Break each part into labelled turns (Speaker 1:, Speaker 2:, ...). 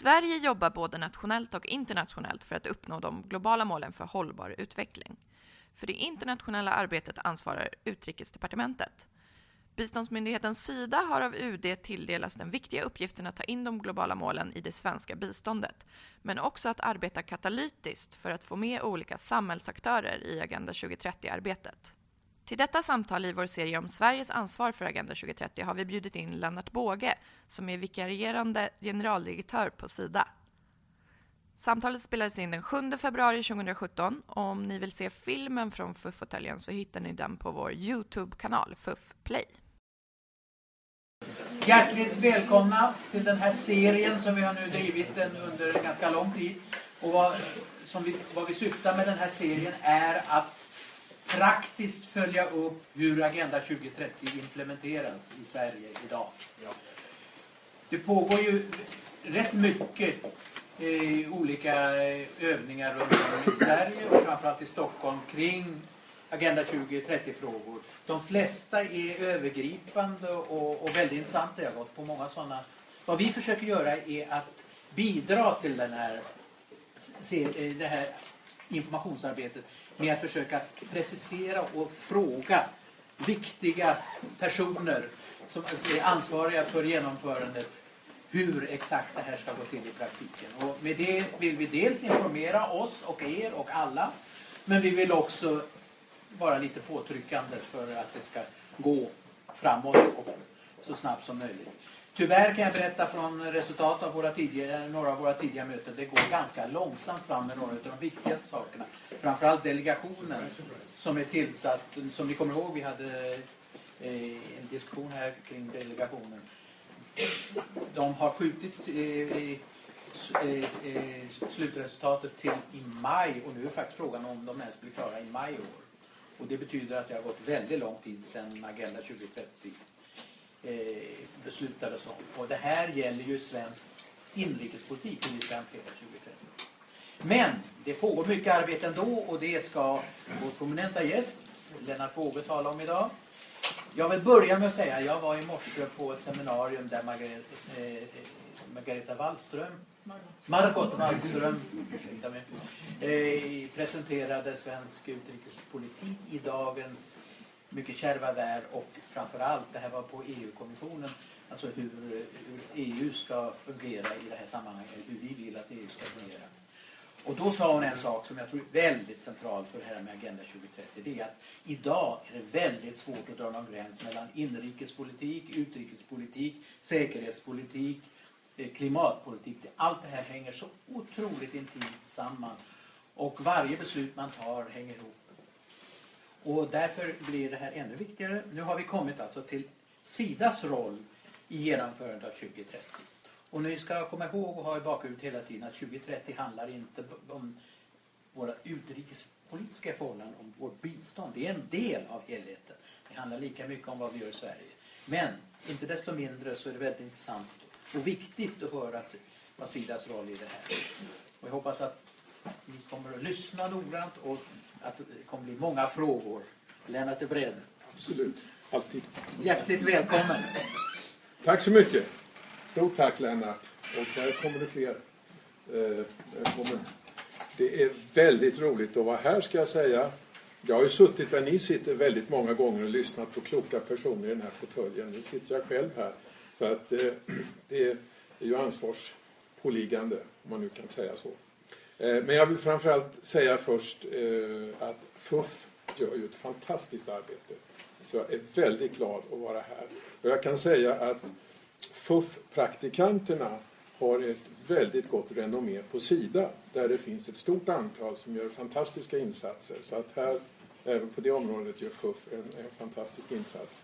Speaker 1: Sverige jobbar både nationellt och internationellt för att uppnå de globala målen för hållbar utveckling. För det internationella arbetet ansvarar Utrikesdepartementet. Biståndsmyndigheten Sida har av UD tilldelats den viktiga uppgiften att ta in de globala målen i det svenska biståndet, men också att arbeta katalytiskt för att få med olika samhällsaktörer i Agenda 2030-arbetet. Till detta samtal i vår serie om Sveriges ansvar för Agenda 2030 har vi bjudit in Lennart Båge som är vikarierande generaldirektör på Sida. Samtalet spelades in den 7 februari 2017 och om ni vill se filmen från FUF-fåtöljen så hittar ni den på vår Youtube-kanal FUF Play.
Speaker 2: Hjärtligt välkomna till den här serien som vi har nu drivit den under en ganska lång tid. Och vad, som vi, vad vi syftar med den här serien är att praktiskt följa upp hur Agenda 2030 implementeras i Sverige idag. Det pågår ju rätt mycket eh, olika övningar runt om i Sverige och framförallt i Stockholm kring Agenda 2030-frågor. De flesta är övergripande och, och väldigt intressanta. Jag har gått på många sådana. Vad vi försöker göra är att bidra till den här, se, eh, det här informationsarbetet med att försöka precisera och fråga viktiga personer som är ansvariga för genomförandet hur exakt det här ska gå till i praktiken. Och med det vill vi dels informera oss och er och alla, men vi vill också vara lite påtryckande för att det ska gå framåt och så snabbt som möjligt. Tyvärr kan jag berätta från resultat av våra tidiga, några av våra tidiga möten, det går ganska långsamt fram med några av de viktigaste sakerna. Framförallt delegationen som är tillsatt, som ni kommer ihåg, vi hade eh, en diskussion här kring delegationen. De har skjutit eh, eh, slutresultatet till i maj och nu är faktiskt frågan om de ens blir klara i maj i år. Och det betyder att det har gått väldigt lång tid sedan Agenda 2030 eh, beslutades om. Och det här gäller ju svensk inrikespolitik, hur vi ska hantera 2030. Men det pågår mycket arbete ändå och det ska vår prominenta gäst Lennart Båge tala om idag. Jag vill börja med att säga att jag var i morse på ett seminarium där Margareta, eh, Margareta Wallström Margot Wallström eh, presenterade svensk utrikespolitik i dagens mycket kärva värld och framförallt, det här var på EU-kommissionen, alltså hur, hur EU ska fungera i det här sammanhanget, hur vi vill att EU ska fungera. Och då sa hon en sak som jag tror är väldigt central för det här med Agenda 2030. Det är att idag är det väldigt svårt att dra någon gräns mellan inrikespolitik, utrikespolitik, säkerhetspolitik, eh, klimatpolitik. Allt det här hänger så otroligt intimt samman. Och varje beslut man tar hänger ihop. Och därför blir det här ännu viktigare. Nu har vi kommit alltså till Sidas roll i genomförandet av 2030. Och ni ska komma ihåg och ha i bakhuvudet hela tiden att 2030 handlar inte om våra utrikespolitiska förhållanden, om vårt bistånd. Det är en del av helheten. Det handlar lika mycket om vad vi gör i Sverige. Men inte desto mindre så är det väldigt intressant och viktigt att höra vad Sidas roll i det här. Och jag hoppas att ni kommer att lyssna noggrant och att det kommer bli många frågor. Lennart är beredd.
Speaker 3: Absolut, alltid.
Speaker 2: Hjärtligt välkommen.
Speaker 3: Tack så mycket. Stort tack Lennart. Och här kommer det fler. Eh, kommer. Det är väldigt roligt att vara här ska jag säga. Jag har ju suttit där ni sitter väldigt många gånger och lyssnat på kloka personer i den här fåtöljen. Nu sitter jag själv här. Så att eh, det är ju ansvarspåliggande, om man nu kan säga så. Eh, men jag vill framförallt säga först eh, att FUF gör ju ett fantastiskt arbete. Så jag är väldigt glad att vara här. Och jag kan säga att FUF-praktikanterna har ett väldigt gott renommé på Sida där det finns ett stort antal som gör fantastiska insatser. Så att här, även på det området, gör FUF en, en fantastisk insats.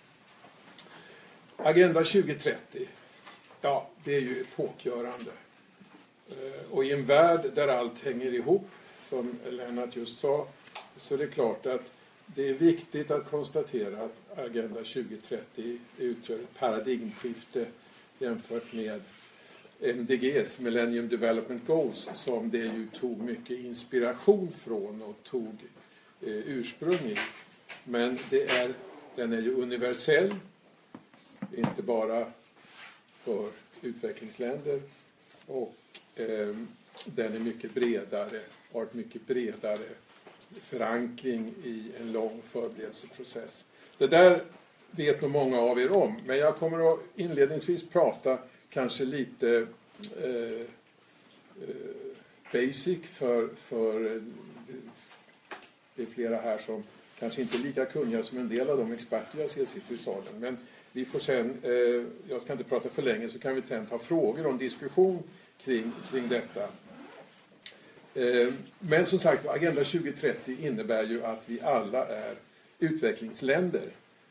Speaker 3: Agenda 2030, ja, det är ju epokgörande. Eh, och i en värld där allt hänger ihop, som Lennart just sa, så är det klart att det är viktigt att konstatera att Agenda 2030 utgör ett paradigmskifte jämfört med MDGs, Millennium Development Goals, som det ju tog mycket inspiration från och tog eh, ursprung i. Men det är, den är ju universell, inte bara för utvecklingsländer och eh, den är mycket bredare, har ett mycket bredare förankring i en lång förberedelseprocess. Det där vet nog många av er om, men jag kommer att inledningsvis prata kanske lite eh, eh basic för, för eh, det är flera här som kanske inte är lika kunniga som en del av de experter jag ser sitter i salen. Men vi får sen, eh, jag ska inte prata för länge, så kan vi sen ta frågor och en diskussion kring, kring detta. Eh, men som sagt Agenda 2030 innebär ju att vi alla är utvecklingsländer.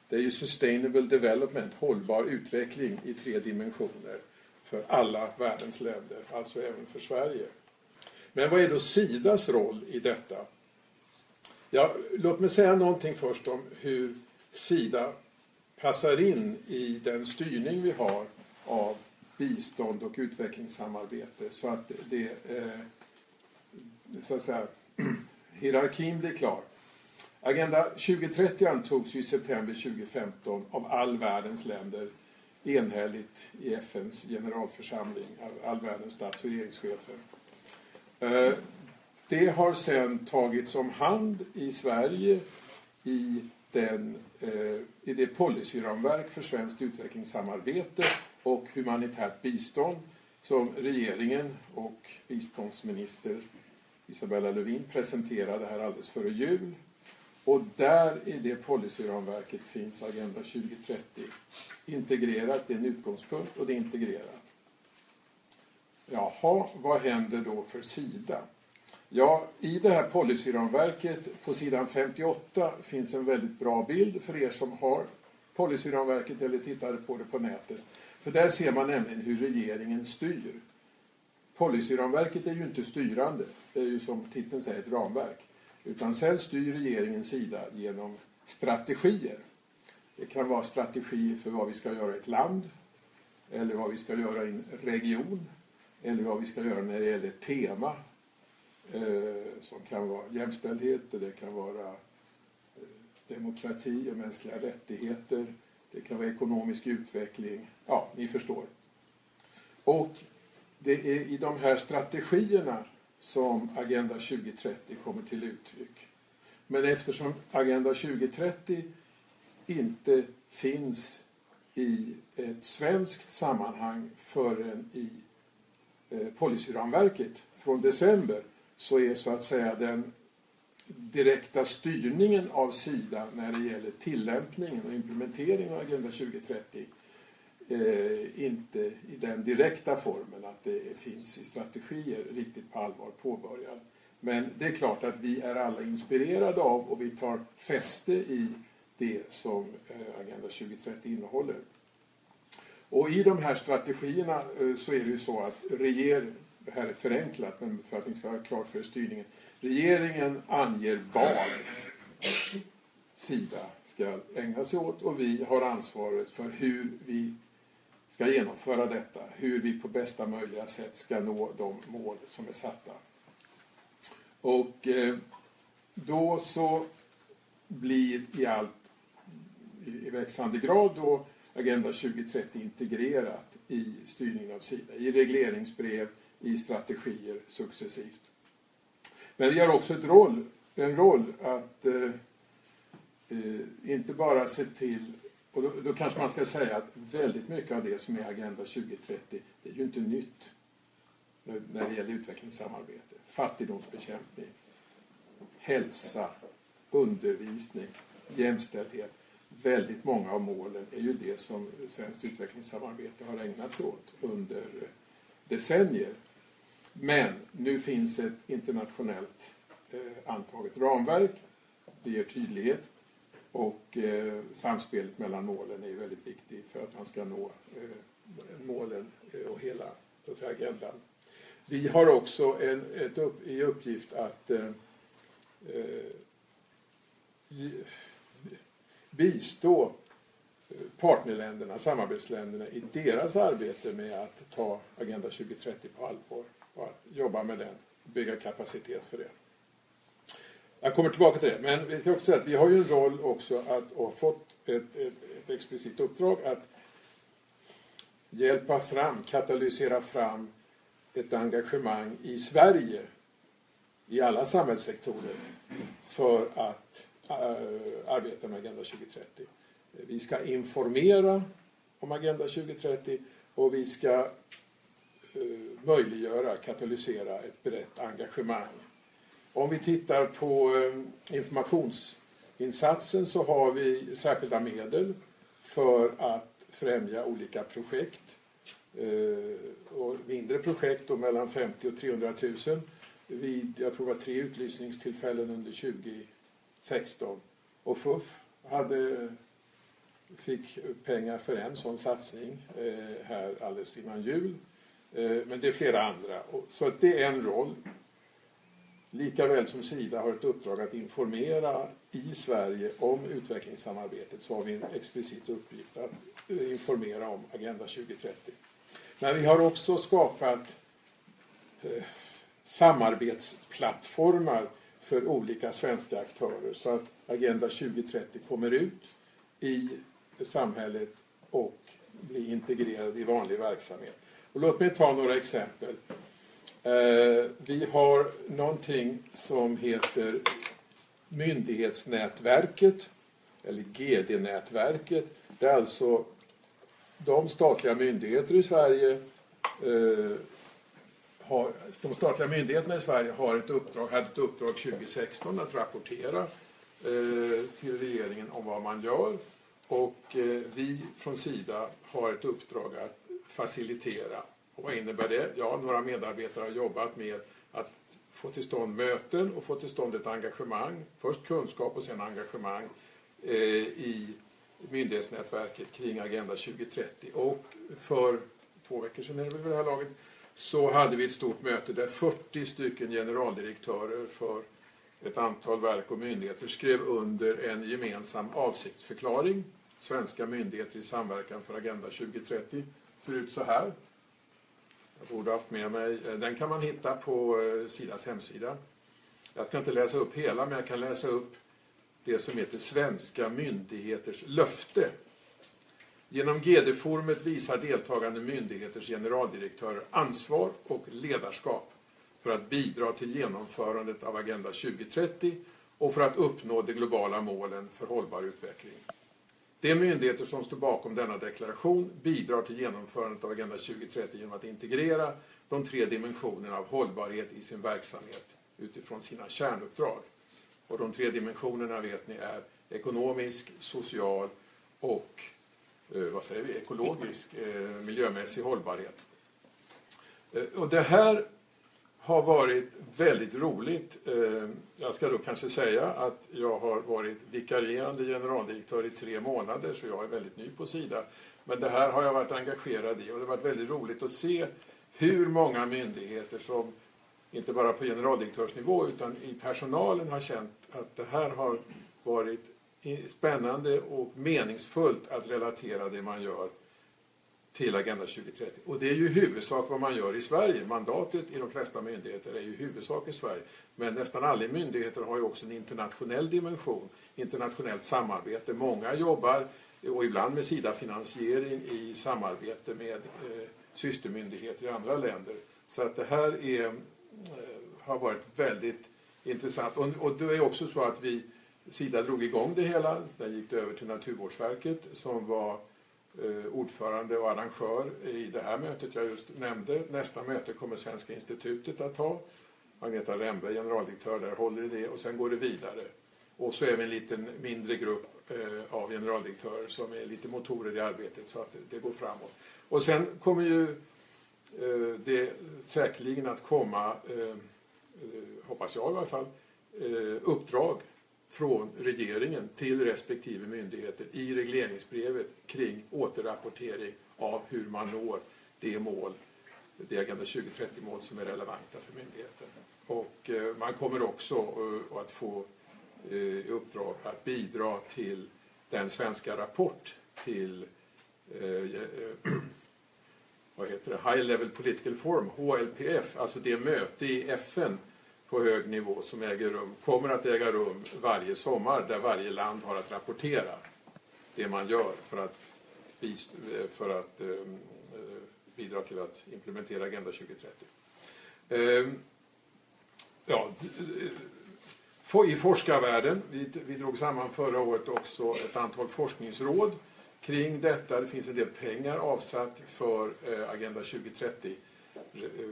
Speaker 3: Det är ju Sustainable Development, hållbar utveckling i tre dimensioner för alla världens länder, alltså även för Sverige. Men vad är då SIDAs roll i detta? Ja, låt mig säga någonting först om hur Sida passar in i den styrning vi har av bistånd och utvecklingssamarbete så att det eh, så att säga, hierarkin blir klar. Agenda 2030 antogs i september 2015 av all världens länder enhälligt i FNs generalförsamling, all världens stats och regeringschefer. Eh, det har sedan tagits om hand i Sverige i, den, eh, i det policyramverk för svenskt utvecklingssamarbete och humanitärt bistånd som regeringen och biståndsminister Isabella Lövin presenterade här alldeles före jul. Och där i det policyramverket finns Agenda 2030 integrerat, det är en utgångspunkt och det är integrerat. Jaha, vad händer då för Sida? Ja, i det här policyramverket på sidan 58 finns en väldigt bra bild för er som har policyramverket eller tittar på det på nätet. För där ser man nämligen hur regeringen styr. Policyramverket är ju inte styrande, det är ju som titeln säger ett ramverk. Utan sen styr regeringens sida genom strategier. Det kan vara strategier för vad vi ska göra i ett land, eller vad vi ska göra i en region, eller vad vi ska göra när det gäller tema Eh, som kan vara jämställdhet, det kan vara eh, demokrati och mänskliga rättigheter, det kan vara ekonomisk utveckling, ja, ni förstår. Och det är i de här strategierna som Agenda 2030 kommer till uttryck. Men eftersom Agenda 2030 inte finns i ett svenskt sammanhang förrän i eh, policyramverket från december så är så att säga den direkta styrningen av Sida när det gäller tillämpningen och implementeringen av Agenda 2030 eh, inte i den direkta formen att det finns i strategier riktigt på allvar påbörjad. Men det är klart att vi är alla inspirerade av och vi tar fäste i det som eh, Agenda 2030 innehåller. Och i de här strategierna eh, så är det ju så att regering, det här är förenklat men för att ni ska ha klart för styrningen. Regeringen anger vad Sida ska ägna sig åt och vi har ansvaret för hur vi ska genomföra detta. Hur vi på bästa möjliga sätt ska nå de mål som är satta. Och eh, då så blir i allt i växande grad då Agenda 2030 integrerat i styrningen av Sida, i regleringsbrev, i strategier successivt. Men vi har också ett roll, en roll att eh, eh, inte bara se till, och då, då, kanske man ska säga att väldigt mycket av det som är Agenda 2030, det är ju inte nytt när det gäller utvecklingssamarbete. Fattigdomsbekämpning, hälsa, undervisning, jämställdhet. Väldigt många av målen är ju det som svenskt utvecklingssamarbete har ägnat sig åt under decennier. Men nu finns ett internationellt eh, antaget ramverk. Det ger tydlighet och eh, samspelet mellan målen är väldigt viktigt för att man ska nå eh, målen eh, och hela så att säga, agendan. Vi har också en, ett upp, i uppgift att eh, eh bistå eh, partnerländerna, samarbetsländerna i deras arbete med att ta Agenda 2030 på allvar och att jobba med den, bygga kapacitet för det. Jag kommer tillbaka till det, men vi ska också säga att vi har ju en roll också att ha fått ett, ett, ett explicit uppdrag att hjälpa fram, katalysera fram ett engagemang i Sverige i alla samhällssektorer för att äh, arbeta med Agenda 2030. Vi ska informera om Agenda 2030 och vi ska uh, möjliggöra, katalysera ett brett engagemang. Om vi tittar på eh, informationsinsatsen så har vi särskilda medel för att främja olika projekt. Eh, och mindre projekt då mellan 50 och 300 000 vid, jag tror det var tre utlysningstillfällen under 2016. Och FUF hade, fick pengar för en sån satsning eh, här alldeles innan jul. Eh, men det är flera andra. Så det är en roll. Likaväl som Sida har ett uppdrag att informera i Sverige om utvecklingssamarbetet så har vi en explicit uppgift att eh, informera om Agenda 2030. Men vi har också skapat eh, samarbetsplattformar för olika svenska aktörer så att Agenda 2030 kommer ut i samhället och blir integrerad i vanlig verksamhet. Och låt mig ta några exempel. Eh, vi har någonting som heter Myndighetsnätverket, eller GD-nätverket. Det är alltså de statliga myndigheter i Sverige eh, har, de statliga myndigheterna i Sverige har ett uppdrag, hade ett uppdrag 2016 att rapportera eh, till regeringen om vad man gör. Och eh, vi från Sida har ett uppdrag att facilitera. Och vad innebär det? Ja, några medarbetare har jobbat med att få till stånd möten och få till stånd ett engagemang. Först kunskap och sen engagemang eh, i myndighetsnätverket kring Agenda 2030. Och för två veckor sedan är det väl vid det här laget så hade vi ett stort möte där 40 stycken generaldirektörer för ett antal verk och myndigheter skrev under en gemensam avsiktsförklaring. Svenska myndigheter i samverkan för Agenda 2030 ser ut så här. Jag borde haft med mig. Eh, den kan man hitta på eh, Sidas hemsida. Jag ska inte läsa upp hela, men jag kan läsa upp det som heter Svenska myndigheters löfte Genom GD-forumet visar deltagande myndigheters generaldirektörer ansvar och ledarskap för att bidra till genomförandet av Agenda 2030 och för att uppnå de globala målen för hållbar utveckling. De myndigheter som står bakom denna deklaration bidrar till genomförandet av Agenda 2030 genom att integrera de tre dimensionerna av hållbarhet i sin verksamhet utifrån sina kärnuppdrag. Och de tre dimensionerna vet ni är ekonomisk, social och eh, vad säger vi, ekologisk, eh, miljömässig hållbarhet. Eh, och det här har varit väldigt roligt. Eh, jag ska då kanske säga att jag har varit vikarierande generaldirektör i tre månader så jag är väldigt ny på Sida. Men det här har jag varit engagerad i och det har varit väldigt roligt att se hur många myndigheter som inte bara på generaldirektörsnivå utan i personalen har känt att det här har varit spännande och meningsfullt att relatera det man gör till Agenda 2030. Och det är ju huvudsak vad man gör i Sverige. Mandatet i de flesta myndigheter är ju huvudsak i Sverige. Men nästan alla myndigheter har ju också en internationell dimension, internationellt samarbete. Många jobbar, och ibland med Sida-finansiering, i samarbete med eh, systermyndigheter i andra länder. Så att det här är, eh, har varit väldigt intressant. Och, och det är också så att vi Sida drog igång det hela. Sen gick det över till Naturvårdsverket som var eh, Eh, ordförande och arrangör i det här mötet jag just nämnde. Nästa möte kommer Svenska institutet att ha. Agneta Rembe, generaldirektör där, håller i det och sen går det vidare. Och så är vi en liten mindre grupp eh, av generaldirektörer som är lite motorer i arbetet så att det, går framåt. Och sen kommer ju eh, det säkerligen att komma, hoppas jag i alla fall, uppdrag från regeringen till respektive myndigheter i regleringsbrevet kring återrapportering av hur man når det mål, det Agenda 2030-mål som är relevanta för myndigheten. Och eh, man kommer också eh, att få eh, i uppdrag att bidra till den svenska rapport till vad heter det? High Level Political Forum, HLPF, alltså det möte i FN på hög nivå som äger rum, kommer att äga rum varje sommar där varje land har att rapportera det man gör för att, eh, för att eh, eh, bidra till att implementera Agenda 2030. Ehm, ja, I forskarvärlden, vi, vi drog samman förra året också ett antal forskningsråd kring detta. Det finns en del pengar avsatt för Agenda 2030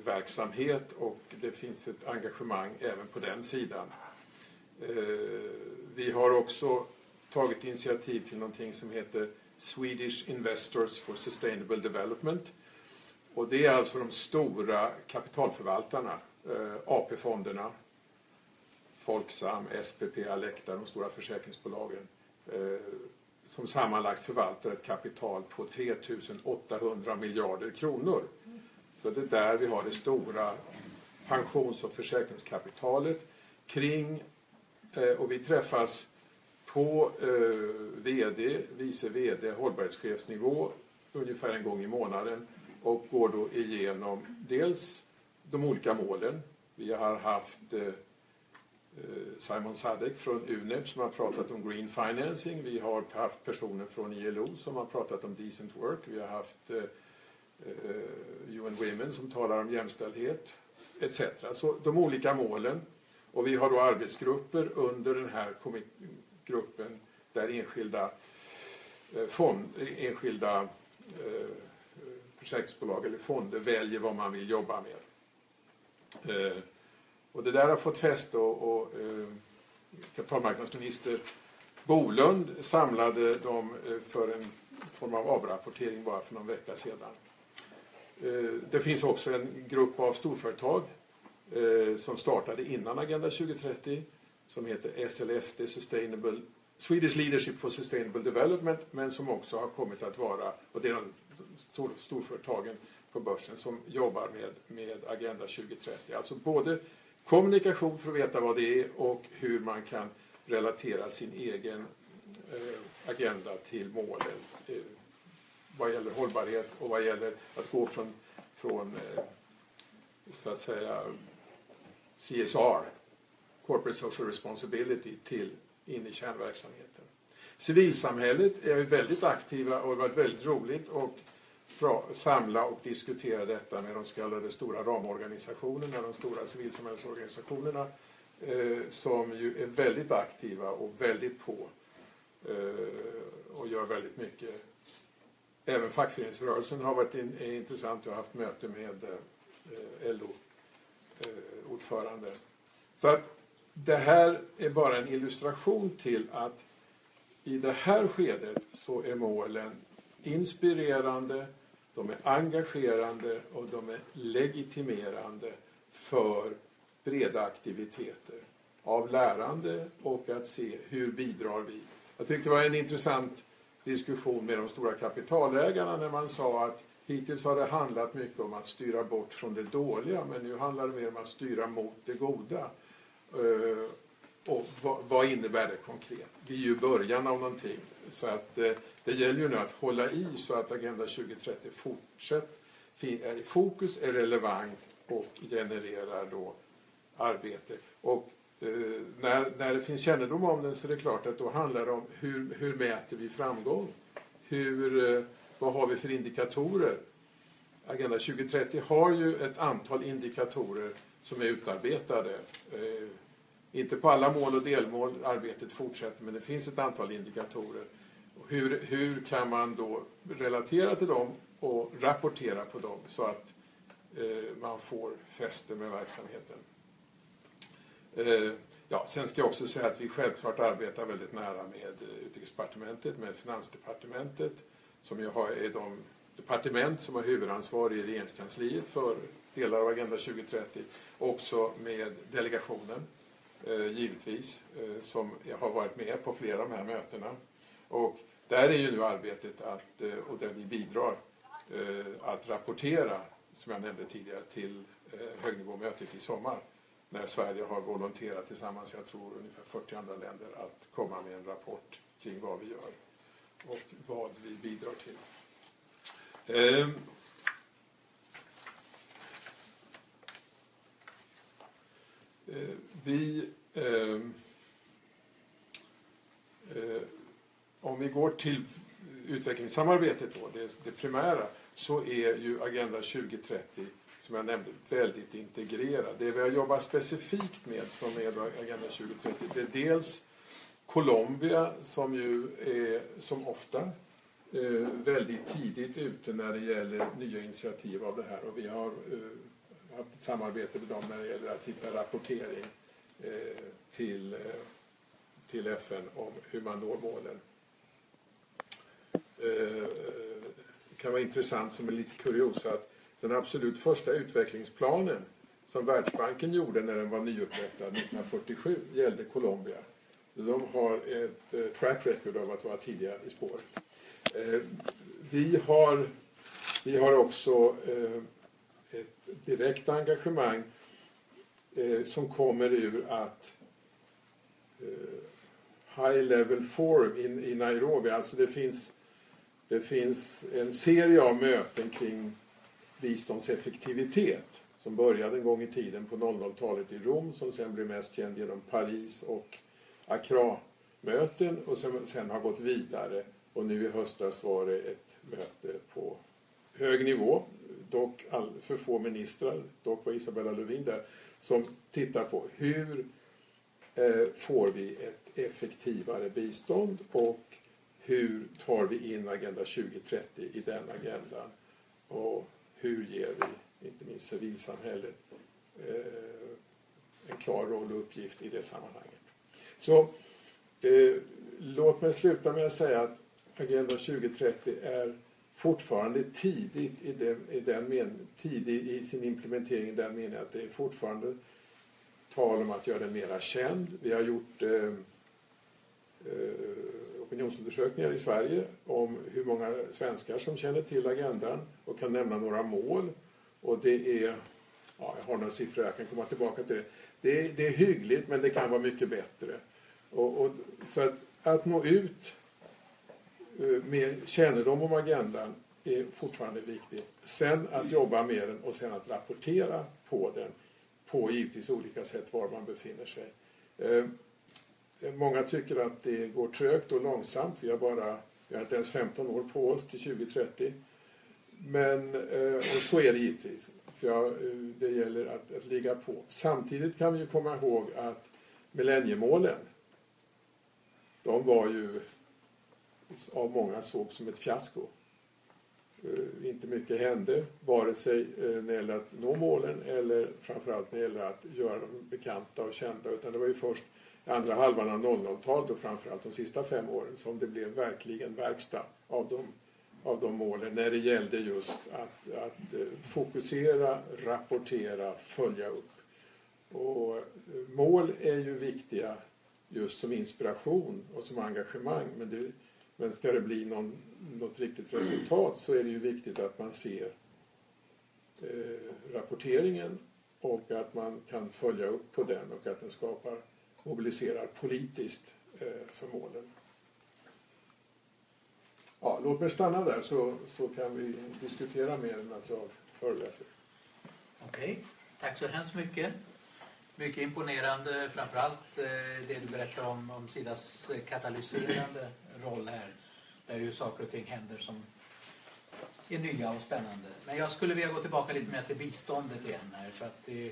Speaker 3: verksamhet och det finns ett engagemang även på den sidan. Eh, vi har också tagit initiativ till någonting som heter Swedish Investors for Sustainable Development. Och det är alltså de stora kapitalförvaltarna, eh, AP-fonderna, Folksam, SPP, Alecta, de stora försäkringsbolagen eh, som sammanlagt förvaltar ett kapital på 3 800 miljarder kronor. Så det är där vi har det stora pensions och försäkringskapitalet kring eh, och vi träffas på eh, VD, vice VD, hållbarhetschefsnivå ungefär en gång i månaden och går då igenom dels de olika målen. Vi har haft eh, eh Simon Sadek från UNEP som har pratat om green financing. Vi har haft personer från ILO som har pratat om decent work. Vi har haft eh, Eh, UN Women som talar om jämställdhet etc. Så de olika målen. Och vi har då arbetsgrupper under den här gruppen där enskilda, eh, fond, enskilda eh, försäkringsbolag eller fonder väljer vad man vill jobba med. Och det där har fått fäste och, och kapitalmarknadsminister Bolund samlade dem för en form av avrapportering bara för någon vecka sedan. Eh, det finns också en grupp av storföretag eh, som startade innan Agenda 2030 som heter SLSD, Sustainable, Swedish Leadership for Sustainable Development, men som också har kommit att vara, och det är de stor, storföretagen på börsen som jobbar med, med Agenda 2030. Alltså både kommunikation för att veta vad det är och hur man kan relatera sin egen eh, agenda till målen eh, vad gäller hållbarhet och vad gäller att gå från, från eh, så att säga CSR Corporate Social Responsibility till in i kärnverksamheten. Civilsamhället är väldigt aktiva och det har varit väldigt roligt att samla och diskutera detta med de så kallade stora ramorganisationerna, de stora civilsamhällsorganisationerna eh, som ju är väldigt aktiva och väldigt på eh, och gör väldigt mycket. Även fackföreningsrörelsen har varit in, eh, intressant. Jag har haft möte med eh, LO-ordförande. Eh, så att det här är bara en illustration till att i det här skedet så är målen inspirerande, de är engagerande och de är legitimerande för breda aktiviteter av lärande och att se hur bidrar vi. Jag tyckte det var en intressant diskussion med de stora kapitalägarna när man sa att hittills har det handlat mycket om att styra bort från det dåliga men nu handlar det mer om att styra mot det goda. Eh, och vad, innebär det konkret? Det är ju början av någonting. Så att eh, det gäller ju nu att hålla i så att Agenda 2030 fortsätt är i fokus, är relevant och genererar då arbete. Och Eh, när, när det finns kännedom om den så är det klart att då handlar det om hur, hur mäter vi framgång? Hur, eh, vad har vi för indikatorer? Agenda 2030 har ju ett antal indikatorer som är utarbetade. Eh, inte på alla mål och delmål, arbetet fortsätter, men det finns ett antal indikatorer. Hur, hur kan man då relatera till dem och rapportera på dem så att eh, man får fäste med verksamheten? Eh, ja, sen ska jag också säga att vi självklart arbetar väldigt nära med eh, Utrikesdepartementet, med Finansdepartementet, som ju är de departement som har huvudansvar i regeringskansliet för delar av Agenda 2030. Också med delegationen, eh, givetvis, som har varit med på flera av de här mötena. Och där är ju nu arbetet, att, och där vi bidrar, att rapportera, som jag nämnde tidigare, till högnivåmötet i sommar när Sverige har volonterat tillsammans, jag tror ungefär 40 andra länder, att komma med en rapport kring vad vi gör och vad vi bidrar till. Ehm, Ehm. vi, ehm. ehm om vi går till utvecklingssamarbetet då, det, det primära, så är ju Agenda 2030 som jag nämnde, väldigt integrerad. Det vi har jobbat specifikt med som är Agenda 2030, det är dels Colombia som ju är som ofta eh, väldigt tidigt ute när det gäller nya initiativ av det här och vi har eh, haft ett samarbete med dem när det gäller att hitta rapportering eh, till, eh, till FN om hur man når målen. Det eh, kan vara intressant som en liten kuriosa att den absolut första utvecklingsplanen som Världsbanken gjorde när den var nyupprättad 1947 gällde Colombia. De har ett eh, track record av att vara tidiga i spåret. Eh, vi har, vi har också eh, ett direkt engagemang som kommer ur att High Level Forum i Nairobi, alltså det finns, det finns en serie av möten kring biståndseffektivitet som började en gång i tiden på 00-talet i Rom som sen blev mest känd genom Paris och Accra-möten och som sen har gått vidare. Och nu i höstas var det ett möte på hög nivå, dock all, för få ministrar, dock var Isabella Lövin där, som tittar på hur eh, får vi ett effektivare bistånd och hur tar vi in Agenda 2030 i den agendan? Och hur ger vi, inte minst civilsamhället, eh, en klar roll och uppgift i det sammanhanget. Så eh, låt mig sluta med att säga att Agenda 2030 är fortfarande tidigt i den, i den men, tidig i sin implementering i den meningen att det är fortfarande tal om att göra den mera känd. Vi har gjort eh, eh, opinionsundersökningar i Sverige om hur många svenskar som känner till agendan och kan nämna några mål. Och det är, ja, jag har några siffror, jag kan komma tillbaka till det. Det är, det är hyggligt men det kan vara mycket bättre. Och, och, så att, att nå ut eh, med kännedom om agendan är fortfarande viktigt. Sen att jobba med den och sen att rapportera på den på givetvis olika sätt var man befinner sig. Eh, Många tycker att det går trögt och långsamt. Vi har bara vi har inte ens 15 år på oss till 2030. Men eh, och så är det givetvis. Så ja, eh, det gäller att, att ligga på. Samtidigt kan vi komma ihåg att millenniemålen de var ju av många såg som ett fiasko. Eh, inte mycket hände, vare sig eh, när det gäller att nå målen eller framförallt när det gäller att göra dem bekanta och kända. Utan det var ju först i andra halvan av 00-talet och framförallt de sista fem åren som det blev verkligen verkstad av de, av de målen när det gällde just att, att eh, fokusera, rapportera, följa upp. Och mål är ju viktiga just som inspiration och som engagemang. Men, det, men ska det bli någon, något riktigt resultat så är det ju viktigt att man ser eh, rapporteringen och att man kan följa upp på den och att den skapar, mobiliserar politiskt eh, för målen. Ja, låt mig stanna där så, så kan vi diskutera mer än att jag föreläser.
Speaker 2: Okej, okay. tack så hemskt mycket. Mycket imponerande, framförallt eh, det du berättar om, om Sidas eh, katalyserande roll här. Där ju saker och ting händer som är nya och spännande. Men jag skulle vilja gå tillbaka lite mer till biståndet igen här. För, att det,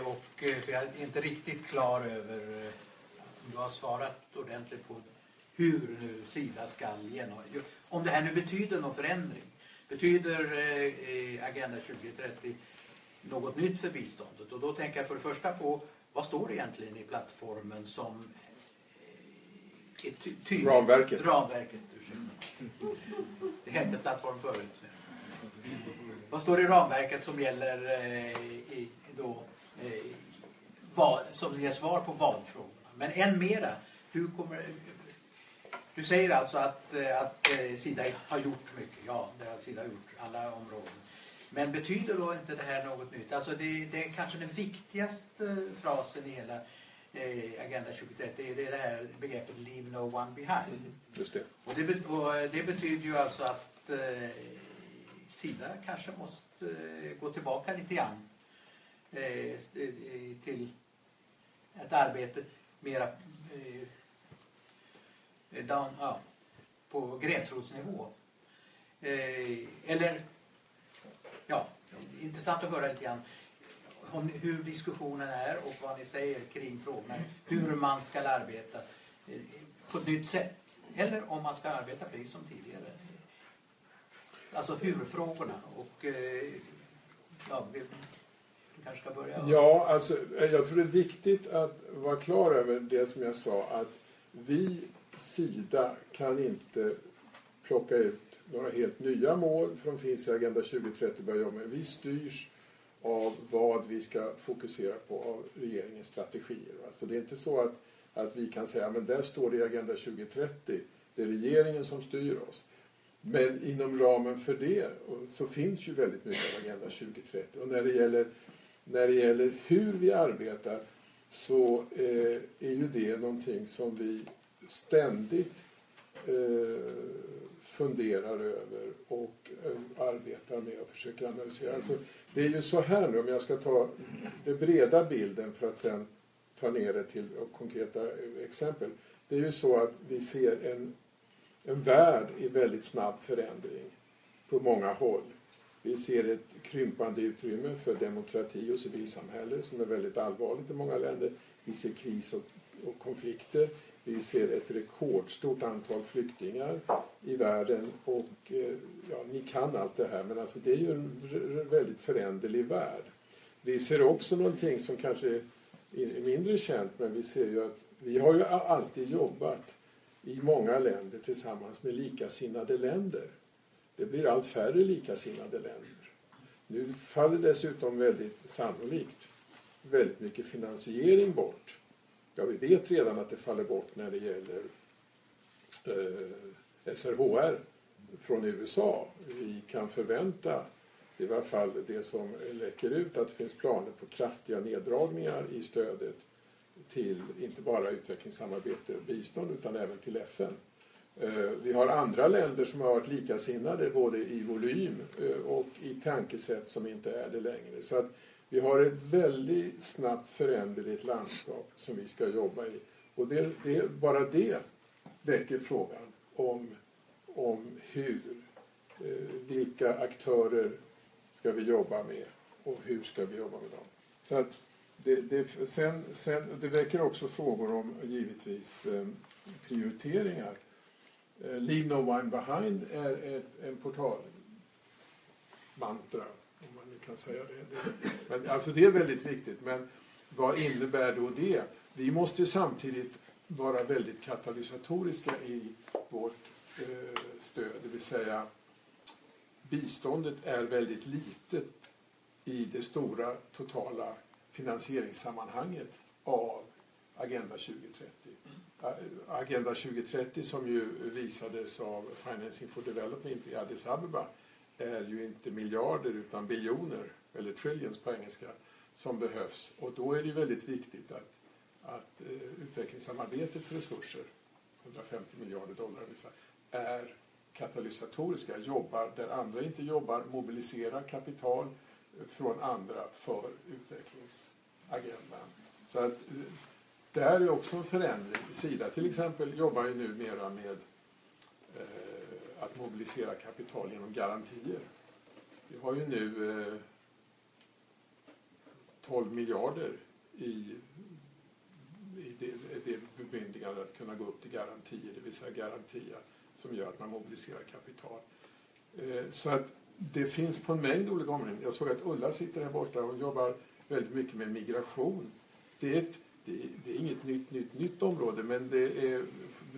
Speaker 2: och, eh, för jag är inte riktigt klar över om du har svarat ordentligt på hur nu Sida ska genomföra. Om det här nu betyder någon förändring. Betyder Agenda 2030 något nytt för biståndet. Och då tänker jag för det första på vad står det egentligen i plattformen som
Speaker 3: är ty tydligt? Ramverket.
Speaker 2: Ramverket, Det hette plattform förut. Vad står det i ramverket som gäller eh, i, då, eh, vad, som ger svar på vadfrågorna? Men än mera, hur kommer du säger alltså att, eh, att eh, Sida har gjort mycket. Ja, det har Sida gjort. Alla områden. Men betyder då inte det här något nytt? Alltså det, det är kanske den viktigaste frasen i hela eh, Agenda 2030. Det är det här begreppet Leave no one behind. Mm,
Speaker 3: just det.
Speaker 2: Och det, och det betyder ju alltså att eh, Sida kanske måste eh, gå tillbaka lite grann eh, till ett arbete mera eh, down, ja, på gräsrotsnivå. Eh, eller Ja, intressant att höra lite grann om hur diskussionen är och vad ni säger kring frågorna. Hur man ska arbeta eh, på ett nytt sätt. Eller om man ska arbeta precis som tidigare. Alltså hur-frågorna. Och, eh, ja, vi kanske ska börja.
Speaker 3: Ja, alltså, jag tror det är viktigt att vara klar över det som jag sa att vi, Sida, kan inte plocka ut några helt nya mål för de finns i Agenda 2030 börjar jobba med. Vi styrs av vad vi ska fokusera på av regeringens strategier. Alltså det är inte så att, att vi kan säga men där står det i Agenda 2030. Det är regeringen som styr oss. Men inom ramen för det så finns ju väldigt mycket av Agenda 2030. Och när det gäller, när det gäller hur vi arbetar så eh, är ju det någonting som vi ständigt eh, funderar över och eh, arbetar med och försöker analysera. Alltså, det är ju så här nu, om jag ska ta den breda bilden för att sen ta ner det till konkreta eh, exempel. Det är ju så att vi ser en, en värld i väldigt snabb förändring på många håll. Vi ser ett krympande utrymme för demokrati och civilsamhälle som är väldigt allvarligt i många länder. Vi ser kris och, och konflikter. Vi ser ett rekordstort antal flyktingar i världen och eh, ja, ni kan allt det här men alltså det är ju en väldigt föränderlig värld. Vi ser också någonting som kanske är mindre känt men vi ser ju att vi har ju alltid jobbat i många länder tillsammans med likasinnade länder. Det blir allt färre likasinnade länder. Nu faller dessutom väldigt sannolikt väldigt mycket finansiering bort Ja, vi vet redan att det faller bort när det gäller eh, SRHR från USA. Vi kan förvänta, i varje fall det som läcker ut, att det finns planer på kraftiga neddragningar i stödet till inte bara utvecklingssamarbete och bistånd utan även till FN. Eh, vi har andra länder som har varit likasinnade både i volym eh, och i tankesätt som inte är det längre. Så att vi har ett väldigt snabbt föränderligt landskap som vi ska jobba i. Och det, det, bara det väcker frågan om, om hur, eh, vilka aktörer ska vi jobba med och hur ska vi jobba med dem. Så att det, det, sen, sen, det väcker också frågor om givetvis eh, prioriteringar. Eh, Leave no one behind är ett, en portalmantra kan säga det. Men, alltså det är väldigt viktigt. Men vad innebär då det? Vi måste samtidigt vara väldigt katalysatoriska i vårt eh, stöd. Det vill säga biståndet är väldigt litet i det stora totala finansieringssammanhanget av Agenda 2030. Agenda 2030 som ju visades av Financing for Development i Addis Abeba är ju inte miljarder utan biljoner, eller trillions på engelska, som behövs. Och då är det väldigt viktigt att, att eh, utvecklingssamarbetets resurser, 150 miljarder dollar ungefär, är katalysatoriska, jobbar där andra inte jobbar, mobiliserar kapital eh, från andra för utvecklingsagendan. Så att det där är också en förändring. Sida till exempel jobbar ju numera med eh, att mobilisera kapital genom garantier. Vi har ju nu eh, 12 miljarder i, i det, det bemyndigande att kunna gå upp till garantier, det vill säga garantier som gör att man mobiliserar kapital. Eh, så att det finns på en mängd olika områden. Jag såg att Ulla sitter här borta och jobbar väldigt mycket med migration. Det är, ett, det, det är inget nytt, nytt, nytt område men det, är,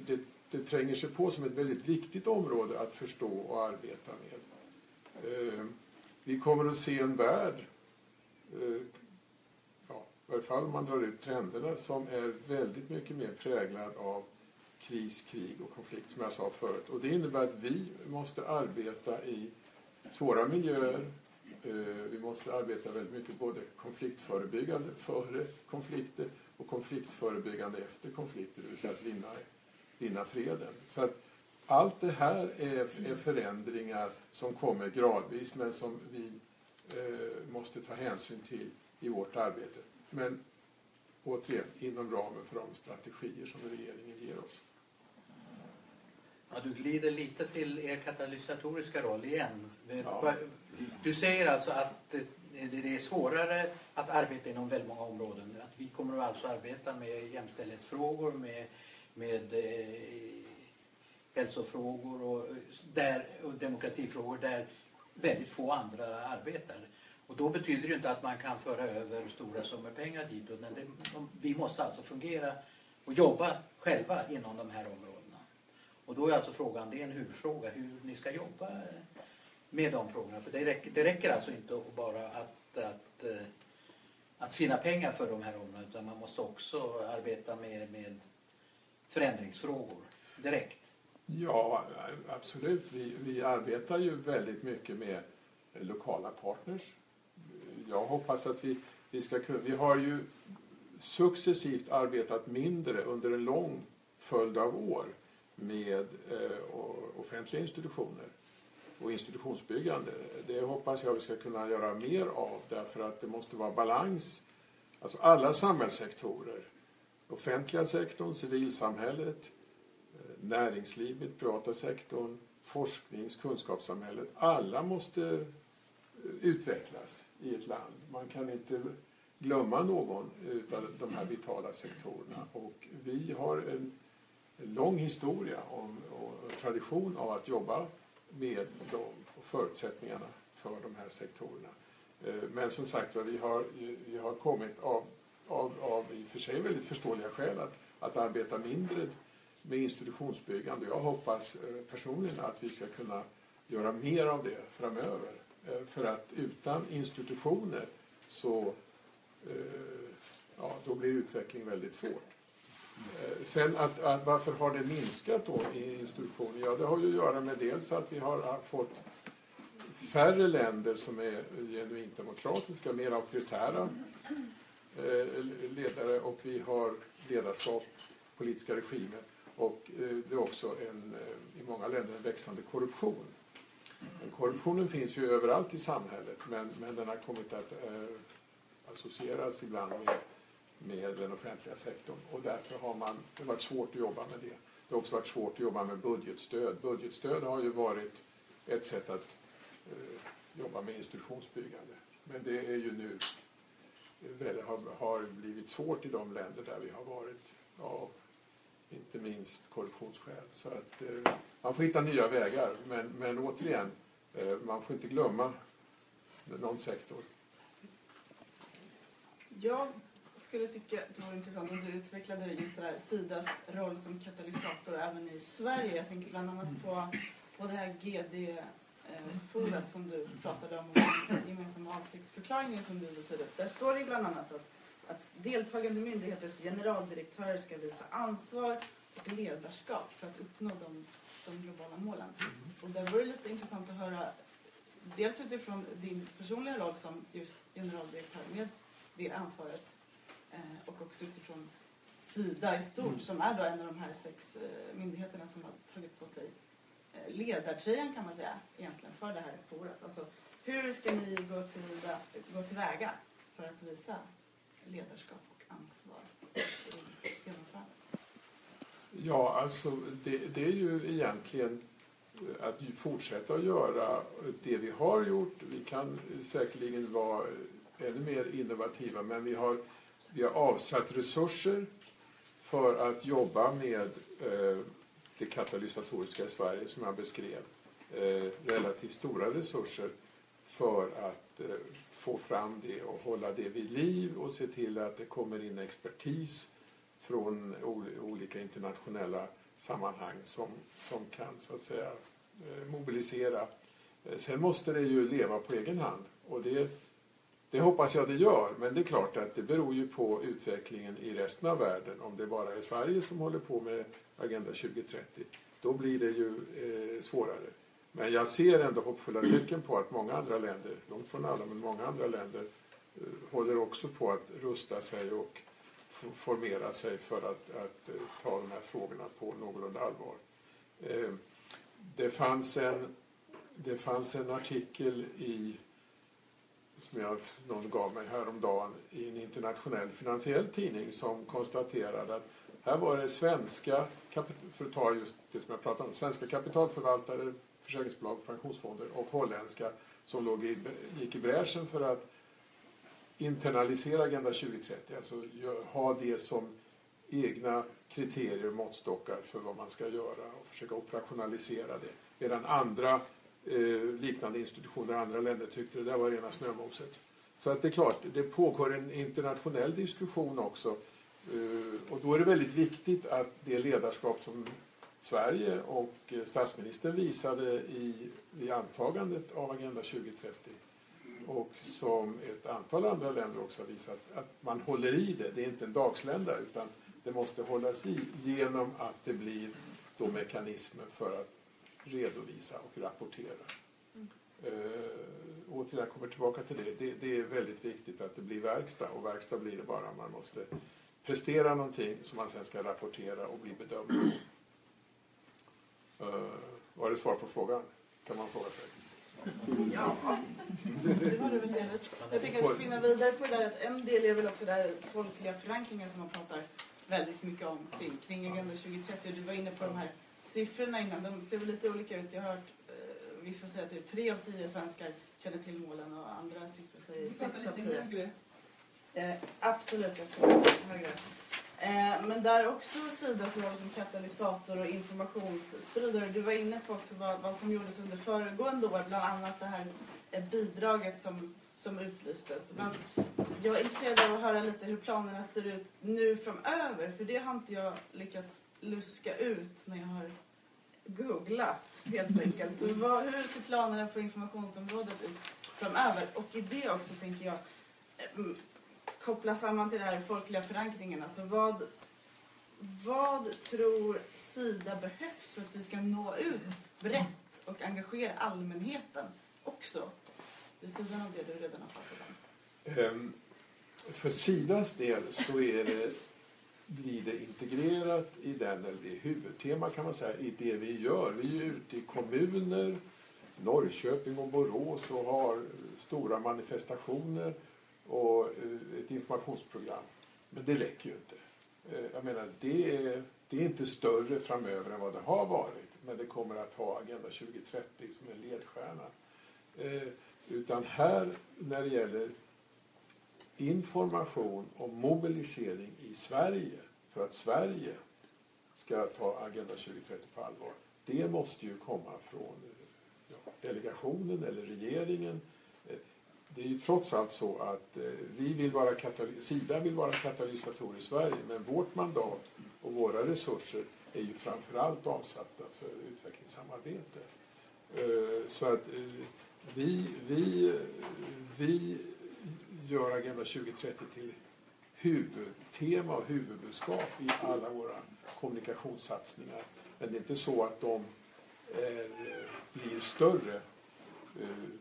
Speaker 3: det det tränger sig på som ett väldigt viktigt område att förstå och arbeta med. Eh, vi kommer att se en värld, eh, ja, i varje fall om man drar ut trenderna, som är väldigt mycket mer präglad av kris, krig och konflikt som jag sa förut. Och det innebär att vi måste arbeta i svåra miljöer. Eh, vi måste arbeta väldigt mycket både konfliktförebyggande före konflikter och konfliktförebyggande efter konflikter, det vill säga att vinna vinna freden. Så att allt det här är, är förändringar som kommer gradvis men som vi eh, måste ta hänsyn till i vårt arbete. Men återigen, inom ramen för de strategier som regeringen ger oss.
Speaker 2: Ja, du glider lite till er katalysatoriska roll igen.
Speaker 3: Ja.
Speaker 2: Du säger alltså att det är svårare att arbeta inom väldigt många områden. Att vi kommer att alltså arbeta med jämställdhetsfrågor, med, med eh, hälsofrågor och, där, och demokratifrågor där väldigt få andra arbetar. Och då betyder det inte att man kan föra över stora summor pengar dit. Men det, vi måste alltså fungera och jobba själva inom de här områdena. Och då är alltså frågan, det är en huvudfråga, hur ni ska jobba med de frågorna. För det räcker, det räcker alltså inte bara att, att, eh, att finna pengar för de här områdena utan man måste också arbeta med, med förändringsfrågor direkt.
Speaker 3: Ja, absolut. Vi, vi arbetar ju väldigt mycket med lokala partners. Jag hoppas att vi, vi ska kunna... Vi har ju successivt arbetat mindre under en lång följd av år med eh, offentliga institutioner och institutionsbyggande. Det hoppas jag vi ska kunna göra mer av därför att det måste vara balans. Alltså alla samhällssektorer, offentliga sektorn, civilsamhället, eh, näringslivet, privata sektorn, forsknings kunskapssamhället. Alla måste eh, utvecklas i ett land. Man kan inte glömma någon av de här vitala sektorerna. Och vi har en lång historia om, och tradition av att jobba med dem och förutsättningarna för de här sektorerna. Eh, men som sagt vi har, vi har kommit av, av, av i och för sig väldigt förståeliga skäl att, att arbeta mindre med institutionsbyggande. Jag hoppas eh, personligen att vi ska kunna göra mer av det framöver. Eh, för att utan institutioner så eh, ja, då blir utveckling väldigt svårt. Eh, sen att, att, varför har det minskat då i institutioner? Ja, det har ju att göra med dels att vi har fått färre länder som är genuint demokratiska, mer auktoritära Eh, ledare och vi har ledarskap, politiska regimer och eh, det är också en, eh, i många länder en växande korruption. Men korruptionen finns ju överallt i samhället men, men den har kommit att associeras ibland med med den offentliga sektorn och därför har man, det varit svårt att jobba med det. Det har också varit svårt att jobba med budgetstöd. Budgetstöd har ju varit ett sätt att eh, jobba med institutionsbyggande. Men det är ju nu har, har blivit svårt i de länder där vi har varit av inte minst korruptionsskäl. Så att eh, man får hitta nya vägar. Men, men återigen, eh, man får inte glömma någon sektor.
Speaker 4: Jag skulle tycka att det vore intressant om du utvecklade just det här Sidas roll som katalysator även i Sverige. Jag tänker bland annat på, på det här GD-forumet som du pratade om den gemensamma avsiktsförklaringen som du visade upp. Där står det bland annat att, att deltagande myndigheters generaldirektörer ska visa ansvar och ledarskap för att uppnå de, de globala målen. Och där vore det lite intressant att höra dels utifrån din personliga roll som just generaldirektör med det ansvaret Eh, och också utifrån Sida i stort mm. som är då en av de här sex eh, myndigheterna som har tagit på sig ledartröjan kan man säga egentligen för det här forumet. Alltså, hur ska ni gå, till, gå tillväga för att visa ledarskap och ansvar i genomförandet?
Speaker 3: Ja, alltså det, det, är ju egentligen att fortsätta att göra det vi har gjort. Vi kan säkerligen vara ännu mer innovativa men vi har vi har avsatt resurser för att jobba med eh, det katalysatoriska i Sverige som jag beskrev. Eh, relativt stora resurser för att eh, få fram det och hålla det vid liv och se till att det kommer in expertis från olika internationella sammanhang som, som kan så att säga eh, mobilisera. Sen måste det ju leva på egen hand och det det hoppas jag det gör, men det är klart att det beror ju på utvecklingen i resten av världen. Om det bara är Sverige som håller på med Agenda 2030, då blir det ju eh, svårare. Men jag ser ändå hoppfulla tecken på att många andra länder, långt från alla, men många andra länder eh, håller också på att rusta sig och formera sig för att, att eh, ta de här frågorna på någorlunda allvar. Eh, det, fanns en, det fanns en artikel i som jag, någon gav mig häromdagen i en internationell finansiell tidning som konstaterade att Här var det svenska, för att ta just det som jag pratade om, svenska kapitalförvaltare, försäkringsbolag, pensionsfonder och holländska som låg i, gick i bräschen för att internalisera Agenda 2030, alltså ha det som egna kriterier och måttstockar för vad man ska göra och försöka operationalisera det. Medan andra Eh, liknande institutioner i andra länder tyckte det där var rena snömoset. Så att det är klart, det pågår en internationell diskussion också. Eh, och då är det väldigt viktigt att det ledarskap som Sverige och eh, statsministern visade i, i antagandet av Agenda 2030 och som ett antal andra länder också har visat, att man håller i det. Det är inte en dagslända utan det måste hållas i genom att det blir då mekanismer för att redovisa och rapportera. Uh, återigen, jag kommer tillbaka till det. det. Det är väldigt viktigt att det blir verkstad och verkstad blir det bara om man måste prestera någonting som man sen ska rapportera och bli bedömd på. Uh, var det svar på frågan? Kan man fråga sig.
Speaker 4: Ja, det var det väl delvis. Jag tänker spinna vidare på det där att en del är väl också den här folkliga förankringen som man pratar väldigt mycket om kring, kring Agenda 2030. Du var inne på de här siffrorna innan, de ser väl lite olika ut. Jag har hört eh, vissa säga att det är tre av tio svenskar känner till målen och andra siffror säger sex av tio. Eh, absolut, jag ska högre. Eh, men där också Sidas roll som katalysator och informationsspridare. Du var inne på också vad, vad som gjordes under föregående år, bland annat det här eh, bidraget som, som utlystes. Men jag är intresserad av att höra lite hur planerna ser ut nu framöver, för det har inte jag lyckats luska ut när jag har googlat helt enkelt. Så vad, hur ser planerna på informationsområdet ut framöver? Och i det också tänker jag eh, koppla samman till den här folkliga förankringen. Alltså vad, vad tror Sida behövs för att vi ska nå ut brett och engagera allmänheten också? Vid sidan av det du redan har pratat om.
Speaker 3: Um, för Sidas del så är det, blir det integrerat i den, eller det är huvudtema kan man säga, i det vi gör. Vi är ute i kommuner, Norrköping och Borås och har stora manifestationer och eh, ett informationsprogram. Men det räcker ju inte. Eh, jag menar, det är, det är inte större framöver än vad det har varit. Men det kommer att ha Agenda 2030 som en ledstjärna. Eh, utan här, när det gäller information och mobilisering i Sverige för att Sverige ska ta Agenda 2030 på allvar. Det måste ju komma från ja, delegationen eller regeringen det är ju trots allt så att eh, vi vill vara Sida vill vara katalysator i Sverige men vårt mandat och våra resurser är ju framförallt avsatta för utvecklingssamarbete. Eh, så att eh, vi, vi, vi gör Agenda 2030 till huvudtema och huvudbudskap i alla våra kommunikationssatsningar. Men det är inte så att de är, blir större eh,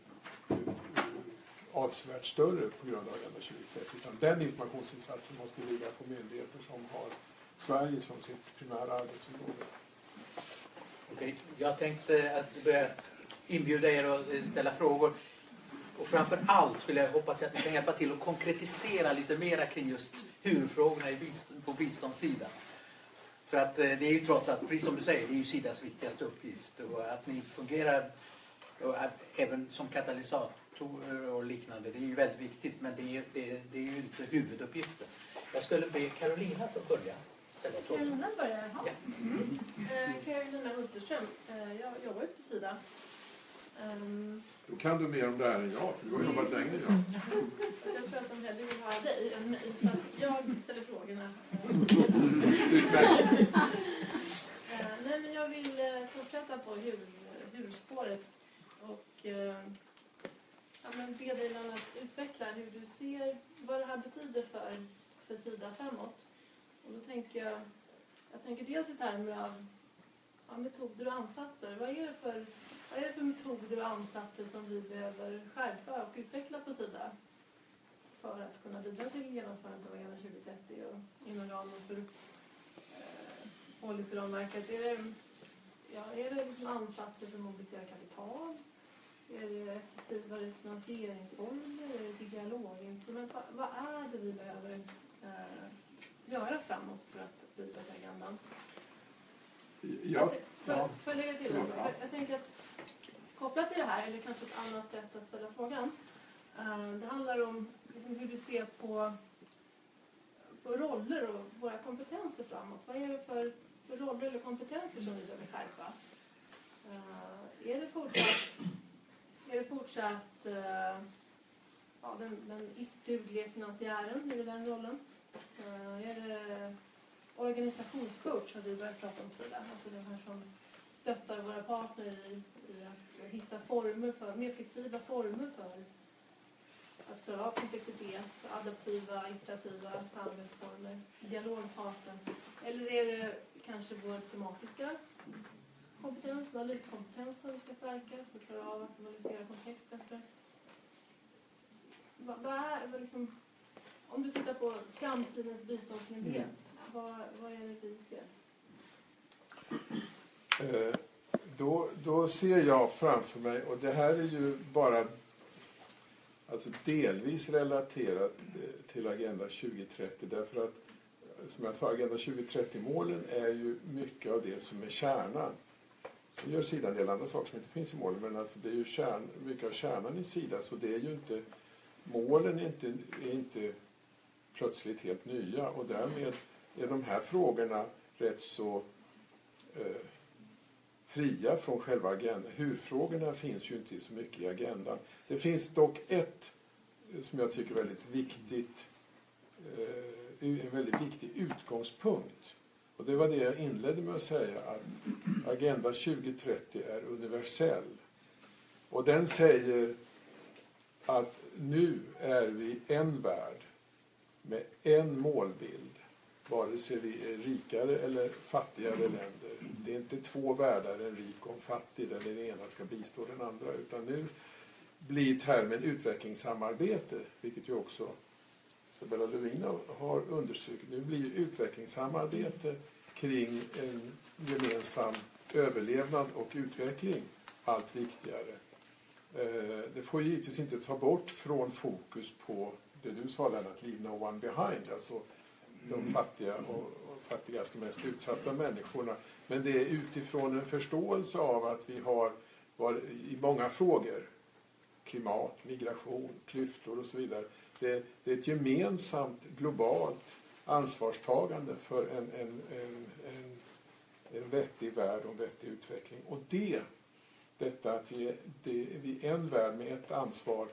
Speaker 3: avsevärt större på grund av Agenda 2030. Utan den informationsinsatsen måste ligga på myndigheter som har Sverige som sitt primära arbetsområde.
Speaker 2: Okay. jag tänkte att börja inbjuda er att eh, ställa frågor. Och framför allt skulle jag hoppas att ni kan hjälpa till att konkretisera lite mera kring just hur-frågorna på biståndssidan. För att det är ju trots allt, precis som du säger, det är ju Sidas viktigaste uppgift. Och att ni fungerar även som katalysator datorer och liknande. Det är ju väldigt viktigt men det är, det, det är ju inte huvuduppgiften. Jag skulle be Carolina att börja.
Speaker 5: Carolina börjar? Ja. Mm. Eh, Carolina Hulterström. Eh, jag jobbar ju på Sida.
Speaker 3: Um, Då kan du mer om det här än jag, för du har jobbat längre än jag.
Speaker 5: jag tror att de hellre vill ha dig än mig, så jag ställer frågorna. uh, nej, men jag vill uh, fortsätta på hur, huvudspåret och uh, ja, men be dig att utveckla hur du ser vad det här betyder för, för Sida framåt. Och då tänker jag, jag tänker dels i termer av ja, metoder och ansatser. Vad är, det för, vad är det för metoder och ansatser som vi behöver skärpa och utveckla på Sida för att kunna bidra till genomförandet av Agenda 2030 och inom ramen för eh, policyramverket? Är det, ja, är det ansatser för att mobilisera kapital? Är det effektivare finansieringsformer? Är det dialoginstrument? Vad, vad är det vi behöver eh, göra framåt för att bidra till agendan?
Speaker 3: Ja,
Speaker 5: Får
Speaker 3: ja.
Speaker 5: får jag lägga till? Jag- Jag tänker att kopplat till det här, eller kanske ett annat sätt att ställa frågan. Eh, det handlar om liksom hur du ser på, på roller och våra kompetenser framåt. Vad är det för, för roller eller kompetenser som vi behöver skärpa? Eh, är det fortsatt, är det fortsatt eh, ja, den, den istduglige finansiären, är det den rollen? Är det organisationscoach har vi börjat prata om Sida. Alltså den här som stöttar våra partner i, i att hitta former för, mer flexibla former för att klara av komplexitet, adaptiva, iterativa samarbetsformer, dialogparten. Eller är det kanske vår tematiska kompetens, analyskompetensen vi ska stärka för att klara av att analysera kontext bättre? Vad, vad är, vad liksom, om du tittar på framtidens biståndsmyndighet, vad, vad är det vi ser?
Speaker 3: Eh, då, då ser jag framför mig, och det här är ju bara alltså delvis relaterat eh, till Agenda 2030 därför att eh, som jag sa, Agenda 2030-målen är ju mycket av det som är kärnan. Så gör Sida en del andra saker som inte finns i målen men alltså det är ju kärn, mycket av kärnan i Sida så det är ju inte målen är inte, är inte plötsligt helt nya och därmed är de här frågorna rätt så eh, fria från själva agendan. Hur-frågorna finns ju inte så mycket i agendan. Det finns dock ett eh, som jag tycker är väldigt viktigt, eh, en väldigt viktig utgångspunkt. Och det var det jag inledde med att säga att Agenda 2030 är universell. Och den säger att nu är vi en värld med en målbild vare sig vi är rikare eller fattigare länder. Det är inte två världar, en rik och en fattig, där den ena ska bistå den andra. Utan nu blir termen utvecklingssamarbete, vilket ju också Isabella Lövin har understrukit, nu blir utvecklingssamarbete kring en gemensam överlevnad och utveckling allt viktigare. Eh, det får givetvis inte ta bort från fokus på det du sa Lennart, leave no one behind, alltså de fattiga och, och fattigaste och mest utsatta människorna. Men det är utifrån en förståelse av att vi har var, i många frågor, klimat, migration, klyftor och så vidare, det, det är ett gemensamt globalt ansvarstagande för en, en, en, en, en vettig värld och en vettig utveckling. Och det, detta att vi är, det, vi är en värld med ett ansvar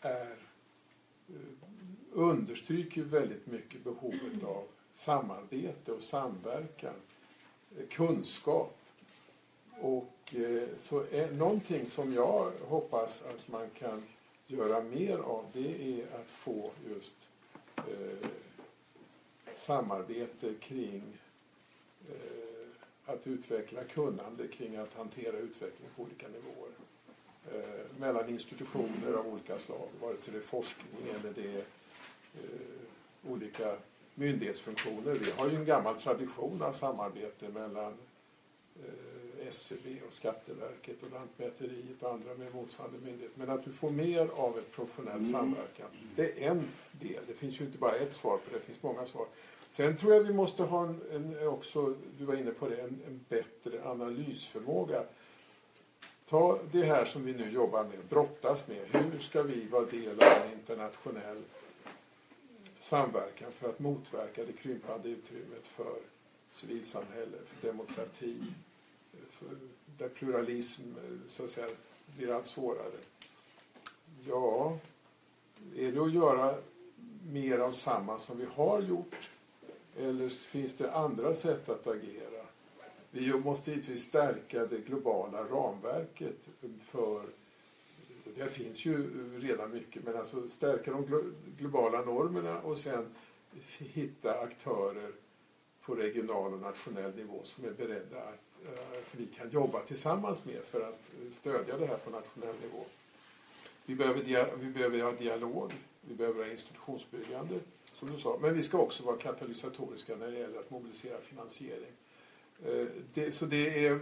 Speaker 3: är eh, understryker ju väldigt mycket behovet av samarbete och samverkan, eh, kunskap. Och eh, så är någonting som jag hoppas att man kan göra mer av det är att få just eh, samarbete kring eh, att utveckla kunnande kring att hantera utveckling på olika nivåer. Eh, mellan institutioner av olika slag, vare sig det är forskning eller det är olika myndighetsfunktioner. Vi har ju en gammal tradition av samarbete mellan eh, SCB och Skatteverket och Lantmäteriet och andra med motsvarande myndigheter. Men att du får mer av ett professionellt samverkan, det är en del. Det finns ju inte bara ett svar på det, det finns många svar. Sen tror jag vi måste ha en, en också, du var inne på det, en, en bättre analysförmåga. Ta det här som vi nu jobbar med, brottas med. Hur ska vi vara del av en internationell samverkan för att motverka det krympande utrymmet för civilsamhälle, för demokrati, för, där pluralism så att säga, blir allt svårare. Ja, är det att göra mer av samma som vi har gjort eller finns det andra sätt att agera? Vi måste givetvis stärka det globala ramverket för det finns ju eh, redan mycket, men alltså stärka de globala normerna och sen hitta aktörer på regional och nationell nivå som är beredda att, eh, att vi kan jobba tillsammans med för att eh, stödja det här på nationell nivå. Vi behöver, vi behöver ha dialog, vi behöver ha institutionsbyggande, som du sa, men vi ska också vara katalysatoriska när det gäller att mobilisera finansiering. Det, så det är,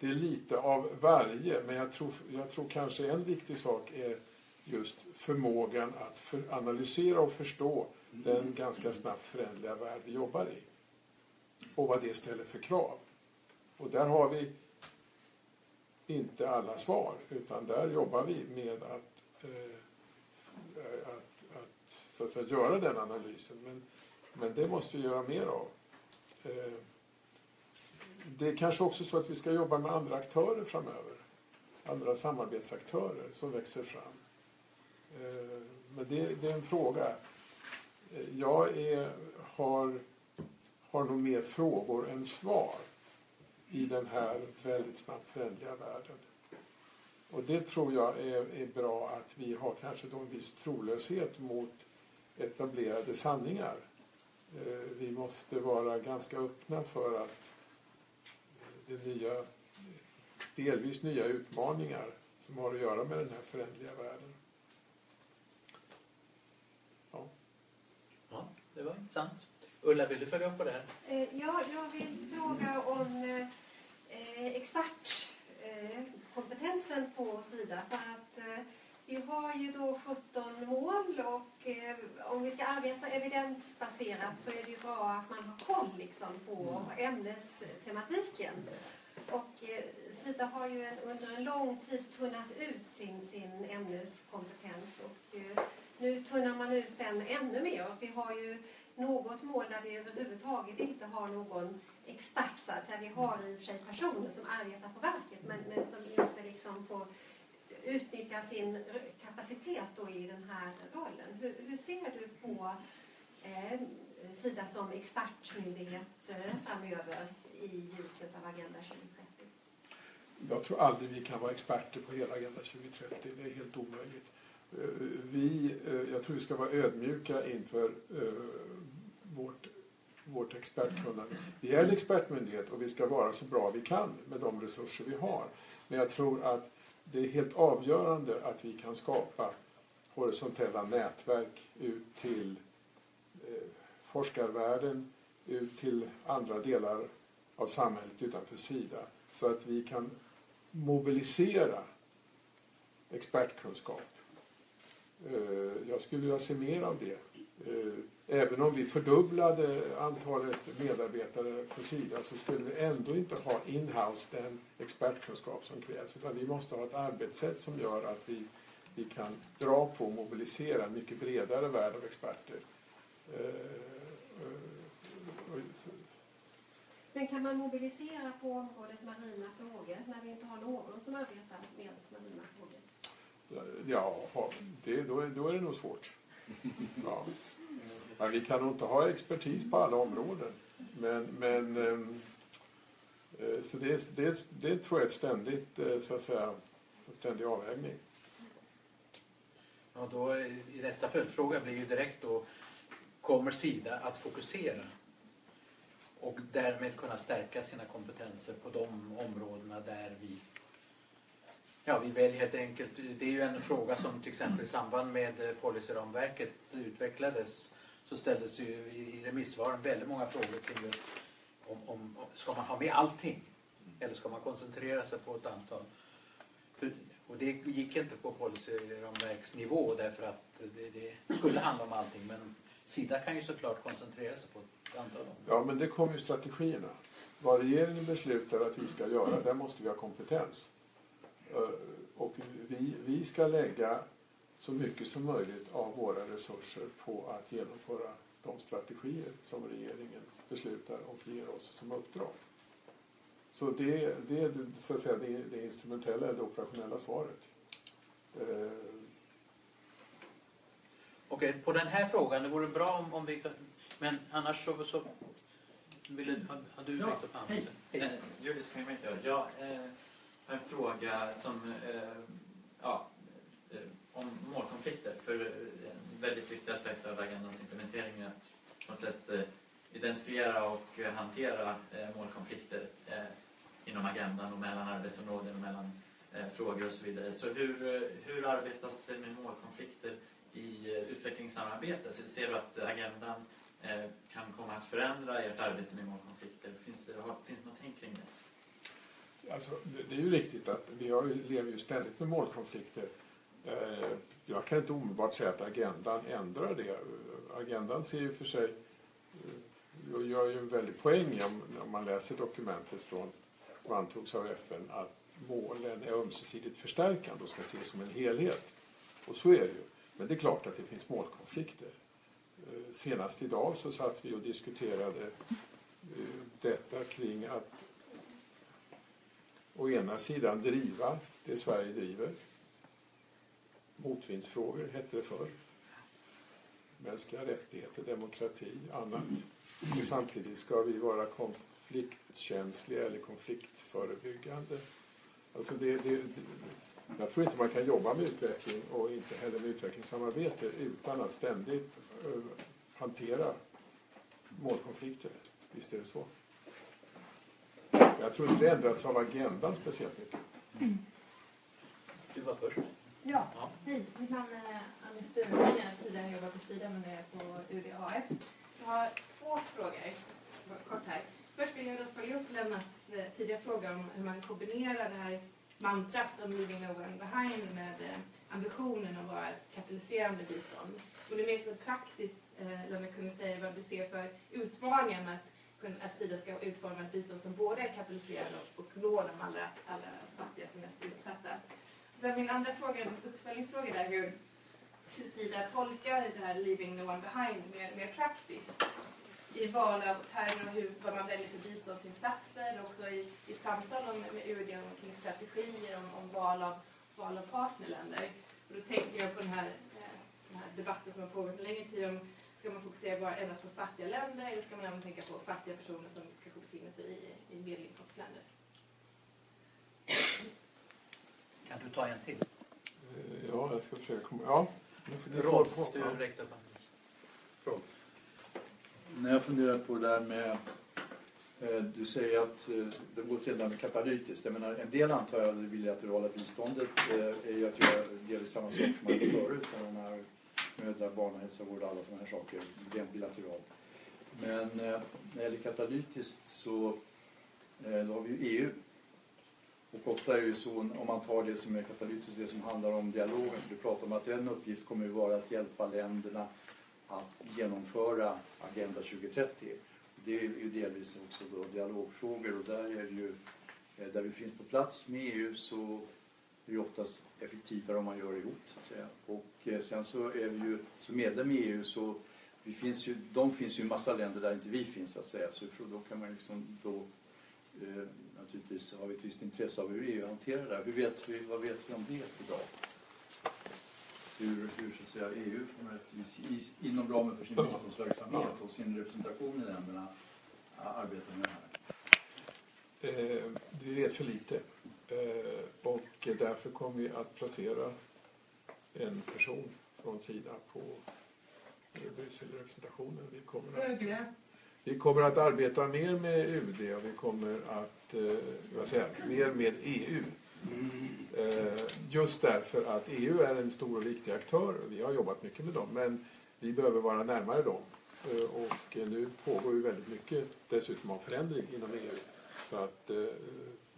Speaker 3: det är lite av varje, men jag tror, jag tror kanske en viktig sak är just förmågan att för, analysera och förstå den ganska snabbt föränderliga värld vi jobbar i. Och vad det ställer för krav. Och där har vi inte alla svar utan där jobbar vi med att, eh, att, att, så att säga, göra den analysen. Men, men det måste vi göra mer av. Eh, det är kanske också så att vi ska jobba med andra aktörer framöver. Andra samarbetsaktörer som växer fram. Eh, men det, det, är en fråga. Eh, jag är, har, har nog mer frågor än svar i den här väldigt snabbt förändliga världen. Och det tror jag är, är bra att vi har kanske då en viss trolöshet mot etablerade sanningar. Eh, vi måste vara ganska öppna för att det nya, delvis nya utmaningar som har att göra med den här förändliga världen.
Speaker 2: Ja, ja det var intressant. Ulla, vill du följa upp på det här?
Speaker 6: Eh, ja, jag vill fråga om eh, expertkompetensen på Sida. För att vi har ju då 17 mål och eh, om vi ska arbeta evidensbaserat så är det ju bra att man har koll liksom, på ämnestematiken. Och eh, Sida har ju en, under en lång tid tunnat ut sin, sin ämneskompetens och eh, nu tunnar man ut den ännu mer. Och vi har ju något mål där vi överhuvudtaget inte har någon expert så att säga. Vi har i och för sig personer som arbetar på verket men, men som inte liksom får utnyttja sin kapacitet då i den här rollen. Hur, hur ser du på eh, Sida som expertmyndighet eh, framöver i ljuset av Agenda 2030?
Speaker 3: Jag tror aldrig vi kan vara experter på hela Agenda 2030. Det är helt omöjligt. Eh, vi, eh, jag tror vi ska vara ödmjuka inför eh, vårt, vårt expertkunnande. Vi är en expertmyndighet och vi ska vara så bra vi kan med de resurser vi har. Men jag tror att det är helt avgörande att vi kan skapa horisontella nätverk ut till eh, forskarvärlden, ut till andra delar av samhället utanför Sida så att vi kan mobilisera expertkunskap. Eh, jag skulle vilja se mer av det. Eh, även om vi fördubblade antalet medarbetare på Sida så skulle vi ändå inte ha in-house den expertkunskap som krävs. Utan vi måste ha ett arbetssätt som gör att vi, vi kan dra på och mobilisera en mycket bredare värld av experter.
Speaker 6: Men kan man mobilisera på området marina frågor när vi inte har någon som arbetar med marina frågor?
Speaker 3: Ja, det, då, då är det nog svårt. Ja. Men vi kan nog inte ha expertis på alla områden. Men, men ehm, eh, så det, det, det tror jag är ett ständigt, eh, så att säga, en ständig avvägning.
Speaker 2: Ja, då, nästa följdfråga blir ju direkt då, kommer Sida att fokusera och därmed kunna stärka sina kompetenser på de områdena där vi Ja, vi väljer helt enkelt. Det är ju en fråga som till exempel i samband med eh, policyramverket utvecklades så ställdes det ju i remissvaren väldigt många frågor kring just om, om, ska man ha med allting eller ska man koncentrera sig på ett antal. För, och det gick inte på policyramverksnivå därför att det, det, skulle handla om allting men Sida kan ju såklart koncentrera sig på ett antal områden.
Speaker 3: Ja men det kommer ju strategierna. Vad regeringen beslutar att vi ska göra, där måste vi ha kompetens. Eh, och vi, vi ska lägga så mycket som möjligt av våra resurser på att genomföra de strategier som regeringen beslutar och ger oss som uppdrag. Så det, det är så att säga, det, det instrumentella, det operationella svaret. Eh.
Speaker 2: Okej, på den här frågan, det vore bra om, om vi Men annars så, så vill du, har, har du ja, upp handen?
Speaker 7: Hej. Julius kan jag Jag eh, har en fråga som eh, ja, eh, om målkonflikter. För eh, en väldigt viktig aspekt av agendans implementering är att på något sätt eh, identifiera och hantera eh, målkonflikter inom agendan och mellan arbetsområden och mellan frågor och så vidare. Så hur, hur arbetas det med målkonflikter i utvecklingssamarbetet? Ser du att agendan kan komma att förändra ert arbete med målkonflikter? Finns det, finns det något tänk kring det?
Speaker 3: Alltså, det är ju riktigt att vi lever ju ständigt med målkonflikter Eh, jag kan inte omedelbart säga att agendan ändrar det. Agendan ser ju för sig eh, gör ju en väldig poäng om, om man läser dokumentet från, som antogs av FN att målen är ömsesidigt förstärkande och ska ses som en helhet. Och så är det ju. Men det är klart att det finns målkonflikter. Eh, senast idag så satt vi och diskuterade eh, detta kring att å ena sidan driva det Sverige driver. Motvindsfrågor hette det förr. Mänskliga rättigheter, demokrati, annat. Och samtidigt ska vi vara konfliktkänsliga eller konfliktförebyggande. Alltså det, det, jag tror inte man kan jobba med utveckling och inte heller med utvecklingssamarbete utan att ständigt uh, hantera målkonflikter. Visst är det så. Jag tror inte det ändrats av agendan speciellt mycket.
Speaker 8: Mm.
Speaker 2: Du var först.
Speaker 8: Ja, ja. hej. Mitt namn är Annie Sturensen. Jag har tidigare jobbat på Sida men nu är jag på UDAF. Jag har två frågor, kort här. Först vill jag då följa upp Lennarts eh, tidigare fråga om hur man kombinerar det här mantrat om leaving no one behind med eh, ambitionen att vara ett katalyserande bistånd. Och det är mer så praktiskt, eh, Lennart kunde säga vad du ser för utmaningar med att, att Sida ska utforma ett bistånd som både är katalyserande och, och når de allra, allra fattigaste, mest utsatta. Sen min andra fråga, en uppföljningsfråga där, hur, hur Sida tolkar det här leaving no one behind mer, mer praktiskt i val av termer och hur, vad man väljer för biståndsinsatser, också i, i samtal om, med UD om, kring strategier om, om val, av, val av partnerländer. Och då tänker jag på den här, eh, den här debatten som har pågått en längre tid om ska man fokusera bara endast på fattiga länder eller ska man även tänka på fattiga personer som kanske befinner sig i, i medelinkomstländer?
Speaker 2: Kan du ta en till?
Speaker 3: Eh, ja, jag ska försöka komma... Ja.
Speaker 2: Rolf, du räckte upp handen.
Speaker 9: När jag funderar på det där med eh, du säger att eh, det går till med katalytiskt. Jag menar, en del antar jag det bilaterala biståndet är ju att göra delvis samma sak som man gjorde förut med de här mödra, barnhälsovård och alla sådana här saker, rent bilateralt. Men när det gäller katalytiskt så då har vi ju EU och ofta är det ju så, om man tar det som är katalytiskt, det som handlar om dialogen, för du pratar om att en uppgift kommer ju vara att hjälpa länderna att genomföra Agenda 2030. Det är ju delvis också då dialogfrågor och där är det ju, eh, där vi finns på plats med EU så är det oftast effektivare om man gör det ihop så att säga. Och eh, sen så är vi ju, som medlem i EU så vi finns ju, de finns ju i en massa länder där inte vi finns så att säga. Så då kan man liksom då eh, naturligtvis har vi ett visst intresse av hur EU hanterar det här. Hur vet vi, vad vet vi om det idag? Hur, hur så att säga, EU inom ramen för sin biståndsverksamhet och sin representation i länderna arbetar med det
Speaker 3: här? Eh, vi vet för lite. Eh, och därför kommer vi att placera en person från Sida på Brysselrepresentationen. Vi kommer att, vi kommer att arbeta mer med UD och vi kommer att, eh, vad säger, mer med EU. Eh, just därför att EU är en stor och viktig aktör. Vi har jobbat mycket med dem men vi behöver vara närmare dem. Eh, och nu pågår ju väldigt mycket dessutom av förändring inom EU. Så, att, eh,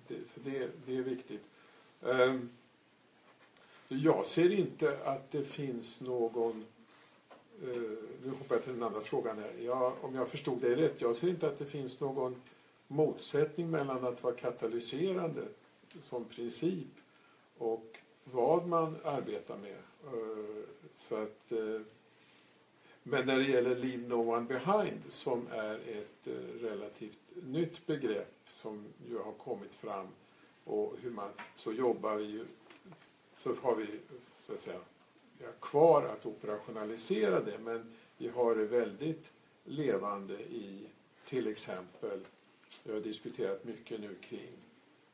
Speaker 3: det, så det, det är viktigt. Eh, jag ser inte att det finns någon eh, nu hoppar jag till den andra frågan här. Jag, om jag förstod dig rätt, jag ser inte att det finns någon motsättning mellan att vara katalyserande som princip och vad man arbetar med. Eh, så att, eh, men när det gäller Leave No One Behind som är ett eh, relativt nytt begrepp som ju har kommit fram och hur man så jobbar vi ju så har vi så att säga vi har kvar att operationalisera det men vi har det väldigt levande i till exempel, vi har diskuterat mycket nu kring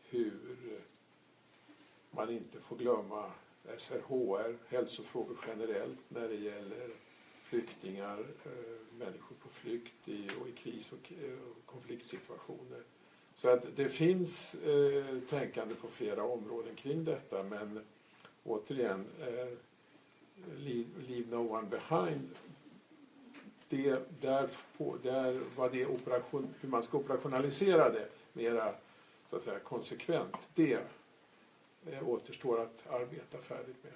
Speaker 3: hur man inte får glömma SRHR, hälsofrågor generellt när det gäller flyktingar, eh, människor på flykt i, och i kris och, konfliktsituationer. Så att det finns eh, tänkande på flera områden kring detta men återigen eh, leave, leave no one behind det, där, på, där var det operation, hur man ska operationalisera det mera så att säga, konsekvent, det eh, återstår att arbeta färdigt med.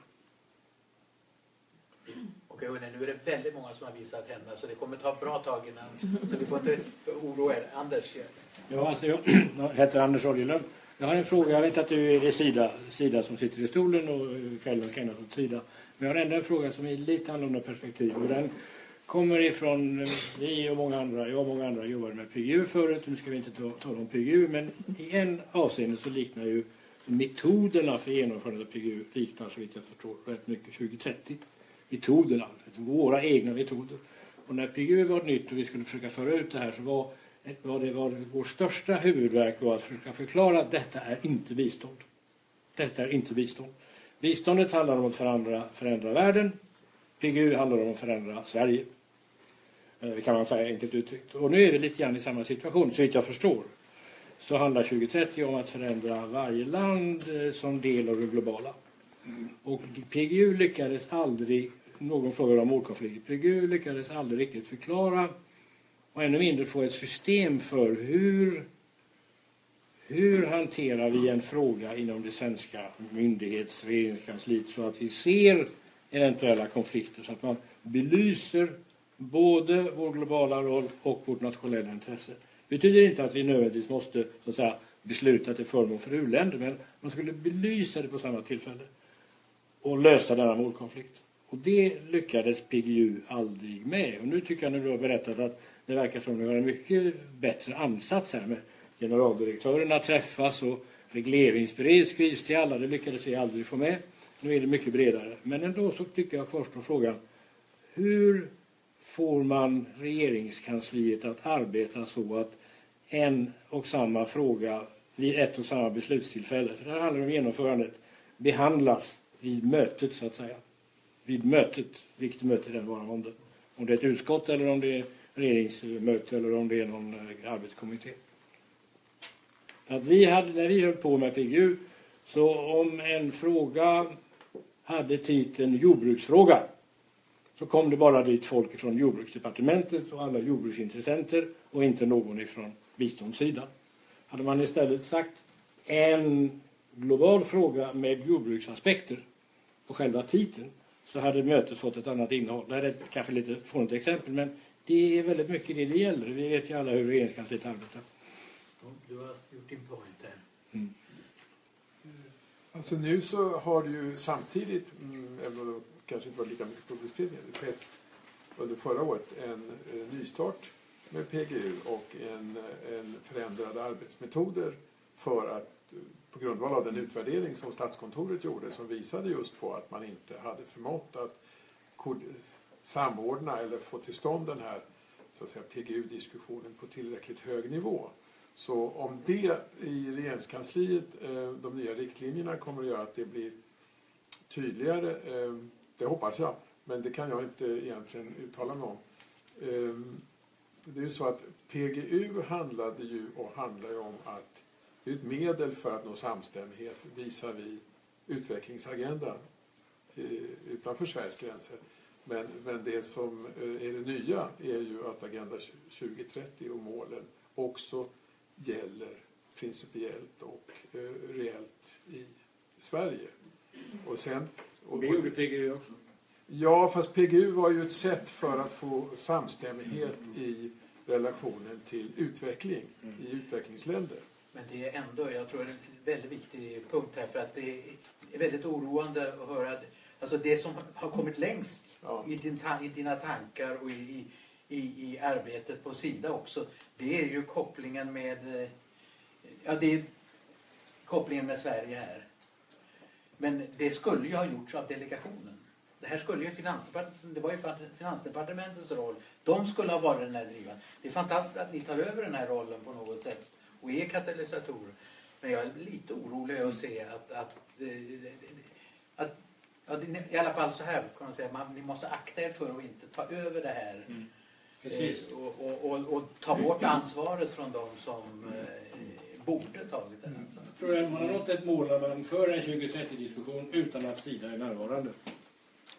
Speaker 2: Okej, hörni, nu är det väldigt många som har visat händerna så det kommer ta ett bra tag innan... Så ni får inte oroa er. Anders?
Speaker 10: Ja, alltså jag, heter Anders Oljelund. Jag har en fråga. Jag vet att du är det Sida, Sida som sitter i stolen och själv har ägnat åt Sida. Men jag har ändå en fråga som är lite annorlunda perspektiv. Och den kommer ifrån, eh, vi och många andra, jag och många andra jobbade med PGU förut. Nu ska vi inte tala om PGU, men i en avseende så liknar ju metoderna för genomförandet av PGU liknar så vitt jag förstår rätt mycket 2030. Metoderna, våra egna metoder. Och när PGU var nytt och vi skulle försöka föra ut det här så var, var det var vår största huvudverk var att försöka förklara att detta är inte bistånd. Detta är inte bistånd. Biståndet handlar om att förändra, förändra världen. PGU handlar om att förändra Sverige. Eh, kan man säga enkelt uttryckt. Och nu är vi lite grann i samma situation, så vitt jag förstår. Så handlar 2030 om att förändra varje land eh, som del av det globala. Och PGU lyckades aldrig, någon frågade om målkonflikt, PGU lyckades aldrig riktigt förklara och ännu mindre få ett system för hur hur hanterar vi en fråga inom det svenska myndighets regeringskansliet så att vi ser eventuella konflikter så att man belyser både vår globala roll och vårt nationella intresse. Det betyder inte att vi nödvändigtvis måste så att säga, besluta till förmån för u-länder men man skulle belysa det på samma tillfälle och lösa denna målkonflikt. Och det lyckades PGU aldrig med. Och nu tycker jag när du har berättat att det verkar som att ni har en mycket bättre ansats här med generaldirektörerna träffas och regleringsbrev skrivs till alla. Det lyckades vi aldrig få med. Nu är det mycket bredare. Men ändå så tycker jag kvarstår frågan. Hur får man regeringskansliet att arbeta så att en och samma fråga vid ett och samma beslutstillfälle, för det handlar om genomförandet, behandlas vid mötet så att säga. Vid mötet, vilket möte det än vara månde. Om det är ett utskott eller om det är regeringsmöte eller om det är någon eh, arbetskommitté. Att vi hade, när vi höll på med PGU, så om en fråga hade titeln jordbruksfråga så kom det bara dit folk från jordbruksdepartementet och alla jordbruksintressenter och inte någon ifrån biståndssidan. Hade man istället sagt en global fråga med jordbruksaspekter på själva titeln så hade mötet fått ett annat innehåll. Det här är ett kanske lite fånigt exempel men det är väldigt mycket det det gäller. Vi vet ju alla hur regeringskansliet arbetar.
Speaker 2: Du har gjort din point här.
Speaker 3: Alltså nu så har det ju samtidigt, mm, kanske inte var lika mycket publicitet med det, skett under förra året en, eh, nystart med PGU och en, en förändrade arbetsmetoder för att eh, på grundval av den utvärdering som Statskontoret gjorde som visade just på att man inte hade förmått att samordna eller få till stånd den här så att säga, PGU-diskussionen på tillräckligt hög nivå. Så om det i regeringskansliet, eh, de nya riktlinjerna kommer att göra att det blir tydligare, det hoppas jag, men det kan jag inte egentligen uttala mig om. Ehm, det är ju så att PGU handlade ju och handlar ju om att det är ett medel för att nå samstämmighet visar vi utvecklingsagendan eh, utanför Sveriges gränser. Men, men det som eh, är det nya är ju att Agenda 2030 och målen också gäller principiellt och eh, reellt i Sverige. Och sen, och,
Speaker 10: Det gjorde PGU också.
Speaker 3: Ja, fast PGU var ju ett sätt för att få samstämmighet i relationen till utveckling i utvecklingsländer.
Speaker 2: Men det är ändå, jag tror det är en väldigt viktig punkt här för att det är väldigt oroande att höra att- alltså det som har kommit längst
Speaker 3: Ja.
Speaker 2: i, din, i dina tankar och i, i, i arbetet på Sida också det är ju kopplingen med eh, ja, det är kopplingen med Sverige här. Men det skulle ju ha gjorts av delegationen. Det här skulle ju Finansdepartementet, det var ju Finansdepartementets roll. De skulle ha varit den här drivande. Det är fantastiskt att ni tar över den här rollen på något sätt och är katalysatorer. Men jag är lite orolig att se att, att, eh, att det- i alla fall så här kan man säga, man, ni måste akta er för att inte ta över det här.
Speaker 10: Precis.
Speaker 2: Eh, och, och, och, och ta bort ansvaret från de som eh, borde tagit det. Alltså.
Speaker 10: Jag tror att man har nått ett mål när man för en 2030-diskussion utan att Sida är närvarande.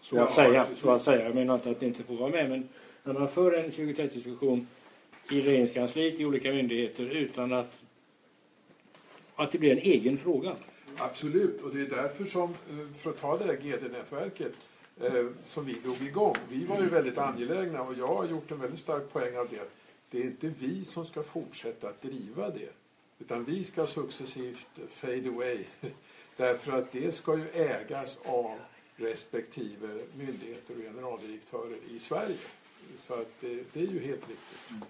Speaker 10: Så att säga. Så att säga. Jag menar inte att det inte får vara med men när man för en 2030-diskussion i regeringskansliet i olika myndigheter utan att att det blir en egen fråga.
Speaker 3: Absolut, och det är därför som, eh, för att ta det där GD-nätverket, eh, som vi drog igång. Vi var ju väldigt angelägna och jag har gjort en väldigt stark poäng av det. Det är inte vi som ska fortsätta att driva det. Utan vi ska successivt fade away. Därför att det ska ju ägas av respektive myndigheter och generaldirektörer i Sverige. Så att det, det är ju helt riktigt.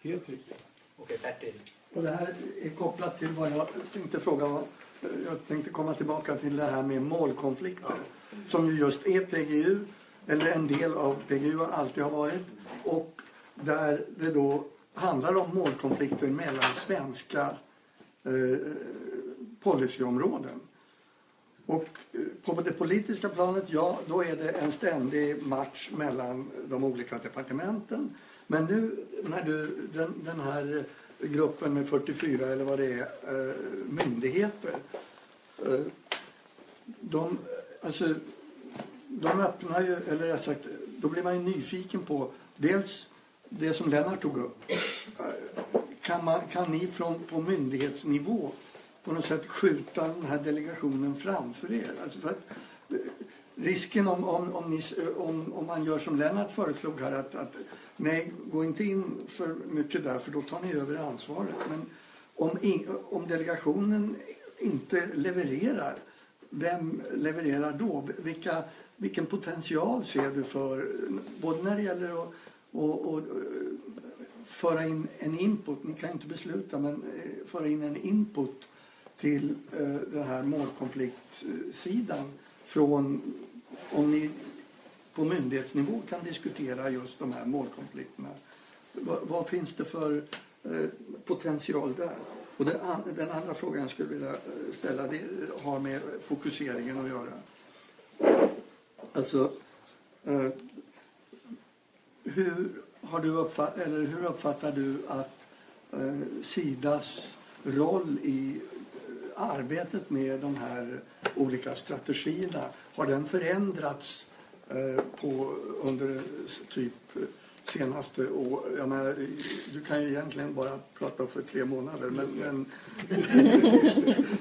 Speaker 3: Helt riktigt.
Speaker 2: Okej, Bertil.
Speaker 11: Och det här är kopplat till vad jag tänkte fråga om. Jag tänkte komma tillbaka till det här med målkonflikter. Som ju just är PGU, eller en del av PGU har alltid har varit. Och där det då handlar om målkonflikter mellan svenska eh, policyområden. Och eh, på det politiska planet, ja, då är det en ständig match mellan de olika departementen. Men nu när du, den, den här gruppen med 44 eller vad det är, eh, myndigheter. Eh, de, alltså, de öppnar ju, eller rätt sagt, då blir man ju nyfiken på dels det som Lennart tog upp. Kan, man, kan ni från, på myndighetsnivå på något sätt skjuta den här delegationen framför er? Alltså för att, risken om, om, om, ni, om, om man gör som Lennart föreslog här att, att nej, gå inte in för mycket där för då tar ni över ansvaret. Men om, in, om delegationen inte levererar, vem levererar då? Vilka, vilken potential ser du för, både när det gäller att och, och, eh, föra in en input, ni kan inte besluta, men eh, föra in en input till eh, den här målkonfliktsidan från om ni på myndighetsnivå kan diskutera just de här målkonflikterna. Vad, vad finns det för potential där? Och den andra frågan jag skulle vilja ställa det har med fokuseringen att göra. Alltså, hur, har du uppfatt, eller hur uppfattar du att eh, Sidas roll i eh, arbetet med de här olika strategierna, har den förändrats eh, på, under typ senaste år? Jag menar, du kan ju egentligen bara prata för tre månader, men, men,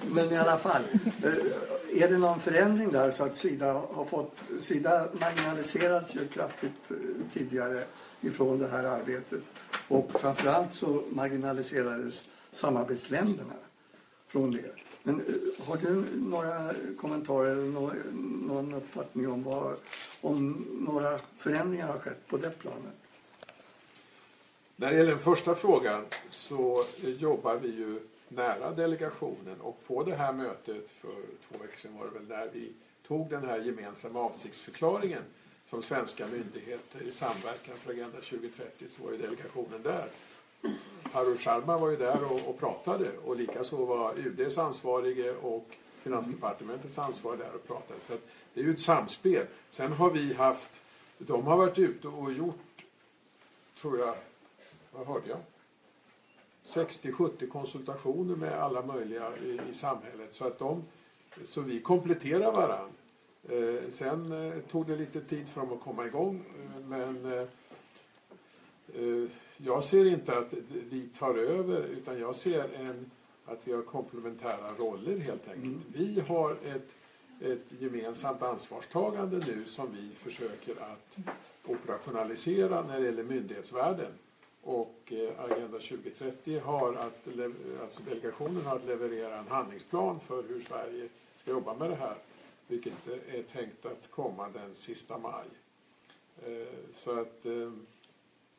Speaker 11: men i alla fall. Eh, är det någon förändring där så att Sida har fått... Sida marginaliserades ju kraftigt eh, tidigare ifrån det här arbetet. Och framförallt så marginaliserades samarbetsländerna från det. Men eh, har du några kommentarer eller någon uppfattning om, vad, om några förändringar har skett på det planet?
Speaker 3: När det gäller den första frågan så jobbar vi ju nära delegationen och på det här mötet för två veckor sedan var det väl där vi tog den här gemensamma avsiktsförklaringen som svenska myndigheter i samverkan för Agenda 2030 så var ju delegationen där. Parul Sharma var ju där och, och pratade och likaså var UDs ansvarige och Finansdepartementets ansvarige där och pratade. Så det är ju ett samspel. Sen har vi haft, de har varit ute och gjort, tror jag, vad hörde jag? 60-70 konsultationer med alla möjliga i, i, samhället. Så att de, så vi kompletterar varann. Eh, sen eh, tog det lite tid för dem att komma igång. Eh, men eh, eh, jag ser inte att vi tar över utan jag ser en, att vi har komplementära roller helt enkelt. Mm. Vi har ett, ett gemensamt ansvarstagande nu som vi försöker att operationalisera när det gäller myndighetsvärlden. Och eh, Agenda 2030 har att, alltså delegationen har att leverera en handlingsplan för hur Sverige ska jobba med det här. Vilket eh, är tänkt att komma den sista maj. Eh, så att,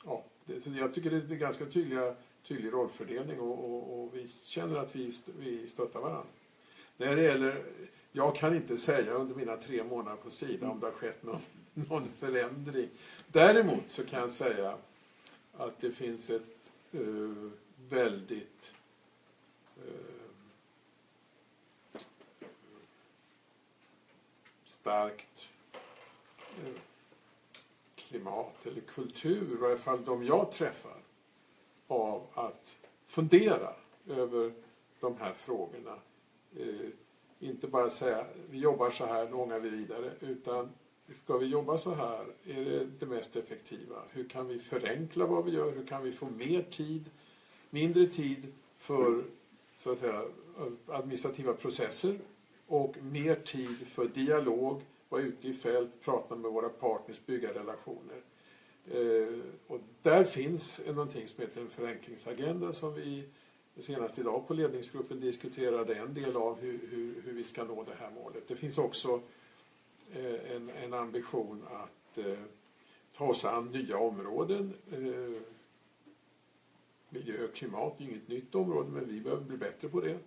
Speaker 3: ja, så jag tycker det är en ganska tydliga, tydlig rollfördelning och, och, och vi känner att vi, vi stöttar varandra. När det gäller, jag kan inte säga under mina tre månader på Sida om det har skett någon, någon förändring. Däremot så kan jag säga att det finns ett uh, väldigt uh, starkt uh, klimat eller kultur, i varje fall de jag träffar, av att fundera över de här frågorna. Inte bara säga vi jobbar så här, nu ångar vi vidare, utan ska vi jobba så här, är det det mest effektiva? Hur kan vi förenkla vad vi gör? Hur kan vi få mer tid, mindre tid för så att säga, administrativa processer och mer tid för dialog vara ute i fält, prata med våra partners, bygga relationer. Eh, och där finns någonting som heter en förenklingsagenda som vi senast idag på ledningsgruppen diskuterade en del av hur, hur, hur vi ska nå det här målet. Det finns också eh, Eh, en, en ambition att eh, ta oss an nya områden. Eh, miljö och klimat är inget nytt område men vi behöver bli bättre på det.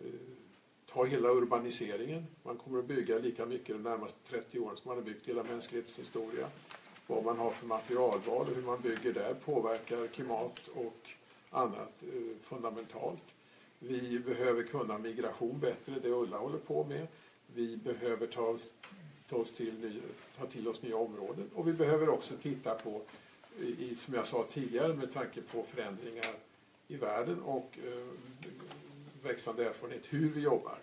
Speaker 3: Eh, ta hela urbaniseringen. Man kommer att bygga lika mycket de närmaste 30 åren som man har byggt hela mänsklighetens historia. Vad man har för materialval och hur man bygger där påverkar klimat och annat eh, fundamentalt. Vi behöver kunna migration bättre, det Ulla håller på med. Vi behöver ta, oss, ta, oss till, ta till oss nya områden och vi behöver också titta på, i, som jag sa tidigare, med tanke på förändringar i världen och eh, växande erfarenhet, hur vi jobbar.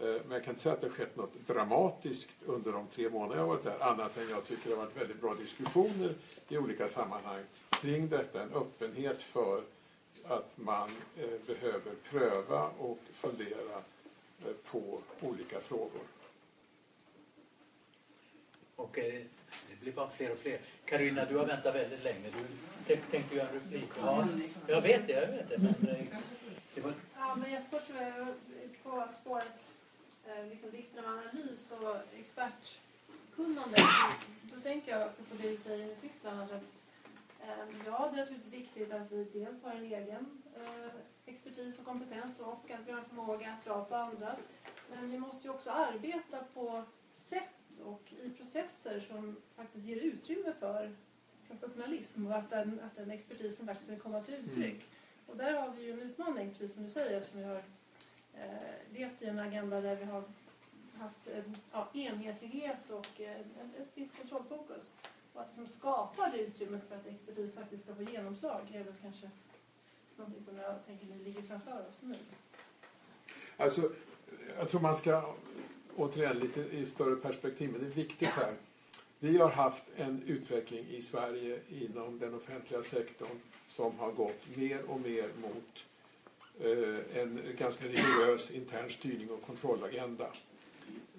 Speaker 3: Eh, men jag kan inte säga att det har skett något dramatiskt under de tre månader jag har varit där, annat än jag tycker det har varit väldigt bra diskussioner i olika sammanhang kring detta, en öppenhet för att man eh, behöver pröva och fundera på olika frågor.
Speaker 2: Och det blir bara fler och fler. Karina, du har väntat väldigt länge. Du tänkte göra en replik. Ja, jag vet det, jag vet det. Men,
Speaker 12: det var... Ja, men jättefort så är jag på spåret Eh, liksom vikten av analys och expertkunnande. Då tänker jag på det du säger nu sist bland annat. Att, eh, ja, det är naturligtvis viktigt att vi dels har en egen eh, expertis och kompetens och att vi har en förmåga att dra på andras. Men vi måste ju också arbeta på sätt och i processer som faktiskt ger utrymme för professionalism och att den, att den expertisen faktiskt vill komma till uttryck. Mm. Och där har vi ju en utmaning, precis som du säger, eftersom vi har eh, levt i en agenda där vi har haft en ja, enhetlighet och eh, ett, ett visst kontrollfokus. Och att liksom skapa det utrymmet för att expertis faktiskt ska få genomslag är väl kanske någonting som jag tänker nu ligger framför oss nu.
Speaker 3: Alltså, jag tror man ska återigen lite i större perspektiv, men det är viktigt här. Vi har haft en utveckling i Sverige inom den offentliga sektorn som har gått mer och mer mot Eh, en ganska rigorös intern styrning och kontrollagenda.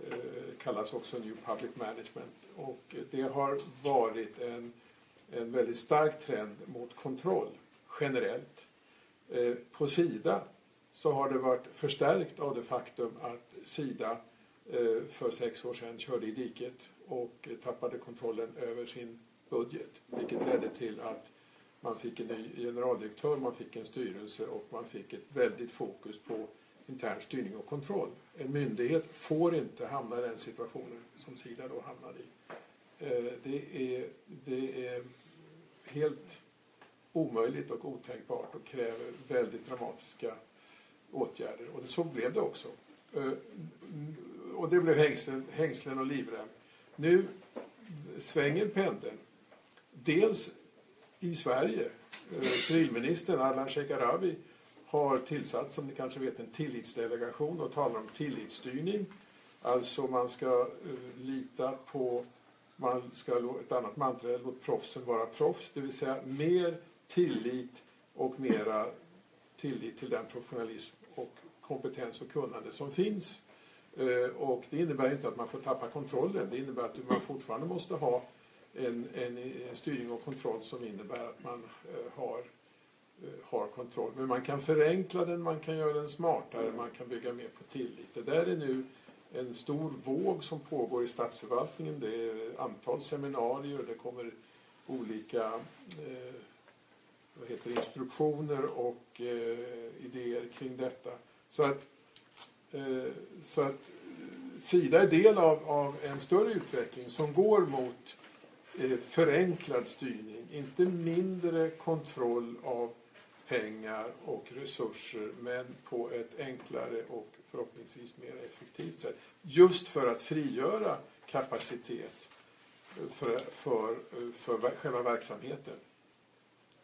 Speaker 3: Eh, kallas också New Public Management. Och det har varit en, en väldigt stark trend mot kontroll generellt. Eh, på Sida så har det varit förstärkt av det faktum att Sida eh, för sex år sedan körde i diket och tappade kontrollen över sin budget. Vilket ledde till att man fick en ny generaldirektör, man fick en styrelse och man fick ett väldigt fokus på intern styrning och kontroll. En myndighet får inte hamna i den situationen som Sida då hamnade i. Eh, det är, det är helt omöjligt och otänkbart och kräver väldigt dramatiska åtgärder. Och så blev det också. Eh, och det blev hängslen, hängslen och livrem. Nu svänger pendeln. Dels i Sverige. Eh, civilministern Ardalan Shekarabi har tillsatt, som ni kanske vet, en tillitsdelegation och talar om tillitsstyrning. Alltså man ska uh, lita på, man ska, ett annat mantra är låt proffsen vara proffs, det vill säga mer tillit och mera tillit till den professionalism och kompetens och kunnande som finns. Uh, och det innebär inte att man får tappa kontrollen, det innebär att man fortfarande måste ha en, en, en styrning och kontroll som innebär att man eh, har, Eh, har kontroll. Men man kan förenkla den, man kan göra den smartare, man kan bygga mer på tillit. Det där är nu en stor våg som pågår i statsförvaltningen. Det är antal seminarier det kommer olika eh, vad heter instruktioner och eh, idéer kring detta. Så att, eh, så att eh, Sida är del av, av en större utveckling som går mot Eh, förenklad styrning, inte mindre kontroll av pengar och resurser men på ett enklare och förhoppningsvis mer effektivt sätt. Just för att frigöra kapacitet för, för, för själva verksamheten.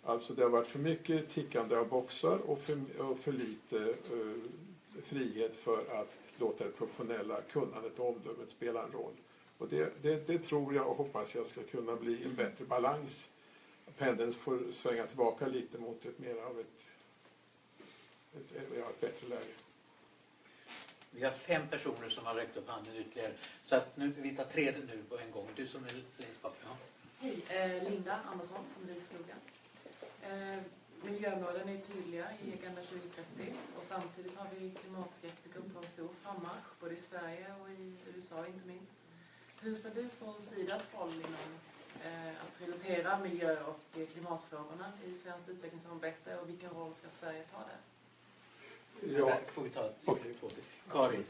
Speaker 3: Alltså det har varit för mycket tickande av boxar och för, och för lite uh, frihet för att låta det professionella kunnandet och omdömet spela en roll. Och det, det, det, tror jag och hoppas jag ska kunna bli en bättre balans. Pendeln får svänga tillbaka lite mot ett mer av ett, ett, ja, ett bättre läge.
Speaker 2: Vi har fem personer som har räckt upp handen ytterligare. Så att nu, vi tar tre nu på en gång. Du som är längst bak. Ja.
Speaker 13: Hej, eh, Linda Andersson från Riskogen. Eh, miljömålen är tydliga i Agenda 2030 och samtidigt har vi klimatskeptiker på en stor frammarsch både i Sverige och i USA inte minst. Hur ser du på Sidas roll inom att prioritera miljö och eh, klimatfrågorna i svenskt utvecklingssamarbete och vilken roll ska Sverige ta där?
Speaker 2: Ja. Där får vi ta ett okay. Karin.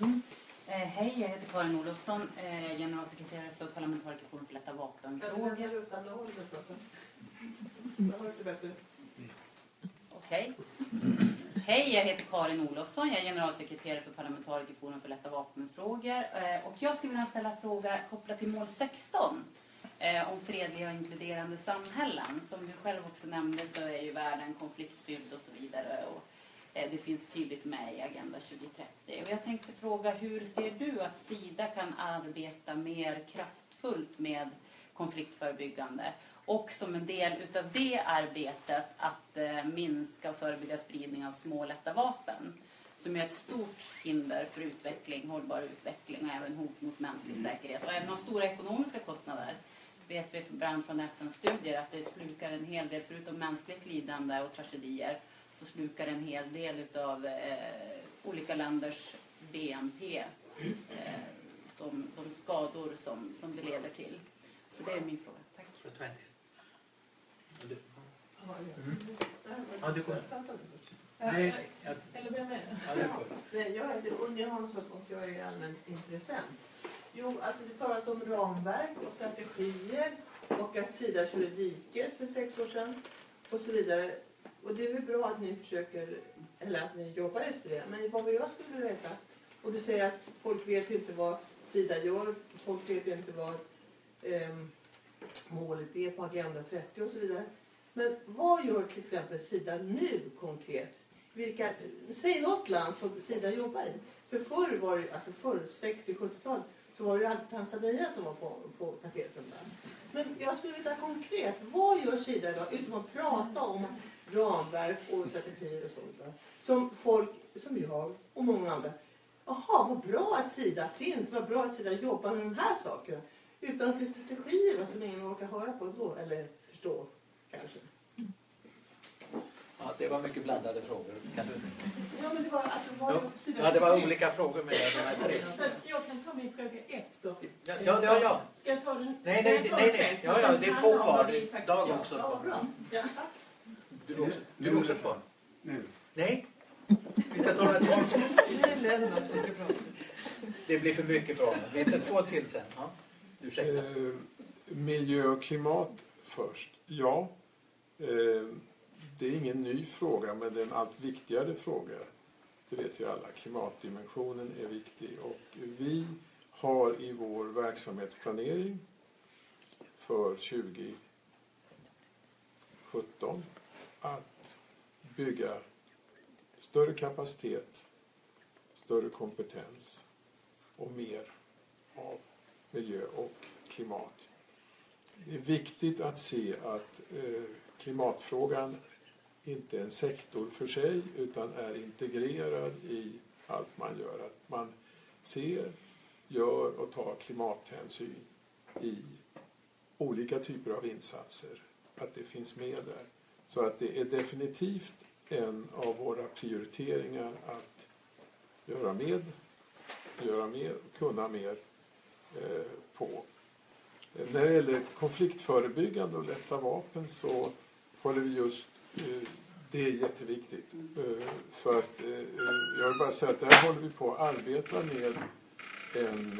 Speaker 14: Mm. Eh, hej, jag heter Karin Olofsson, eh, generalsekreterare för parlamentarikerforum för lätta vapenfrågor.
Speaker 15: Kan du utan bättre.
Speaker 14: Okej. Hej, jag heter Karin Olofsson. Jag är generalsekreterare för parlamentarikerforum för lätta vapenfrågor. Eh, och jag skulle vilja ställa en fråga kopplat till mål 16 eh, om fredliga och inkluderande samhällen. Som du själv också nämnde så är ju världen konfliktfylld och så vidare. Och Eh, det finns tydligt med i Agenda 2030. Och jag tänkte fråga, hur ser du att Sida kan arbeta mer kraftfullt med konfliktförebyggande och som en del utav det arbetet att eh, minska och förebygga spridning av små lätta vapen som är ett stort hinder för utveckling, hållbar utveckling och även hot mot mänsklig säkerhet och även har stora ekonomiska kostnader vet vi bland från FN-studier att det slukar en hel del, förutom mänskligt lidande och tragedier, så slukar en hel del av eh, olika länders BNP eh, de, de, skador som, som det leder till. Så det är min fråga. Tack.
Speaker 2: Ja, du går.
Speaker 12: Nej, jag... Eller vem är det?
Speaker 15: Ja, Nej, jag heter Unja Hansson och jag är allmän intressent. Jo, alltså det talas om ramverk och strategier och att Sida körde diket för sex år sedan och så vidare. Och det är väl bra att ni försöker, eller att ni jobbar efter det. Men vad jag skulle vilja veta, och du säger att folk vet inte vad Sida gör, folk vet inte vad eh, målet är på Agenda 30 och så vidare. Men vad gör till exempel Sida nu konkret? Vilka, säg något land som Sida jobbar i. För förr var det, alltså förr, 60-70-talet, så var det ju alltid Tanzania som var på, på tapeten där. Men jag skulle vilja konkret, vad gör Sida idag utom att prata om ramverk och strategier och sånt där. Som folk som jag och många andra. Jaha, vad bra att Sida finns, vad bra att Sida jobbar med de här sakerna. Utan att det är strategier som ingen orkar höra på då, eller förstå kanske.
Speaker 2: Ja, det var mycket blandade frågor. Kan du...
Speaker 15: Ja, men det var, alltså, var
Speaker 2: ja. ja, det var olika frågor med de här tre.
Speaker 12: jag kan ta min fråga efter.
Speaker 2: Ja, ja, ja. ja.
Speaker 12: Ska jag ta den?
Speaker 2: Nej, nej, nej. nej. Ja, ja, det är två kvar. Dag också.
Speaker 15: Ja, bra. Ja.
Speaker 2: Du är också, du är också kvar?
Speaker 16: Nu.
Speaker 2: Nej. Vi ska ta till. Det blir för mycket frågor. Vi tar två till sen. Ja. Ursäkta.
Speaker 3: Eh, miljö och klimat först. Ja, eh, det är ingen ny fråga men det är en allt viktigare fråga. Det vet ju alla. Klimatdimensionen är viktig och vi har i vår verksamhetsplanering för 2017 att bygga större kapacitet, större kompetens och mer av miljö och klimat. Det är viktigt att se att eh, klimatfrågan inte en sektor för sig utan är integrerad i allt man gör. Att man ser, gör och tar klimathänsyn i olika typer av insatser. Att det finns med där. Så att det är definitivt en av våra prioriteringar att göra med, göra mer, kunna mer eh, på. När det gäller konfliktförebyggande och lätta vapen så håller vi just Eh, det är jätteviktigt. Eh, så att eh, jag vill bara säga att där håller vi på att arbeta med en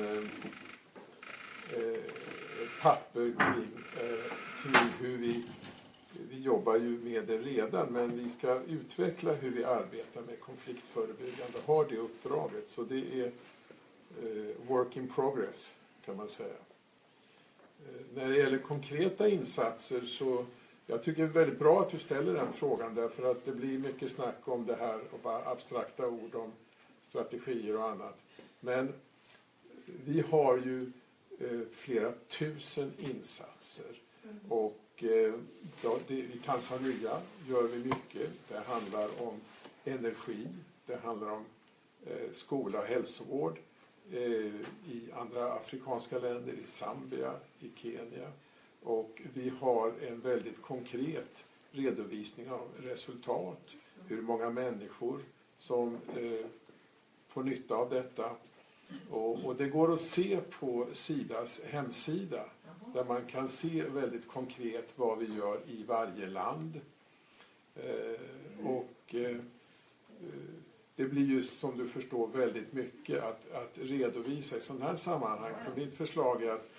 Speaker 3: ett papper kring hur, hur vi vi jobbar ju med det redan men vi ska utveckla hur vi arbetar med konfliktförebyggande och har det uppdraget. Så det är eh, work in progress kan man säga. Eh, när det gäller konkreta insatser så jag tycker det är väldigt bra att du ställer den frågan därför att det blir mycket snack om det här och bara abstrakta ord om strategier och annat. Men vi har ju eh, flera tusen insatser och Eh, ja, det, I Tanzania gör vi mycket. Det handlar om energi, det handlar om eh, skola och hälsovård i andra afrikanska länder, i Zambia, i Kenya. Och vi har en väldigt konkret redovisning av resultat, hur många människor som eh, får nytta av detta. Och, och, det går att se på Sidas hemsida där man kan se väldigt konkret vad vi gör i varje land. Eh, och eh, det blir ju som du förstår väldigt mycket att, att redovisa i sådana här sammanhang. Så mitt förslag är att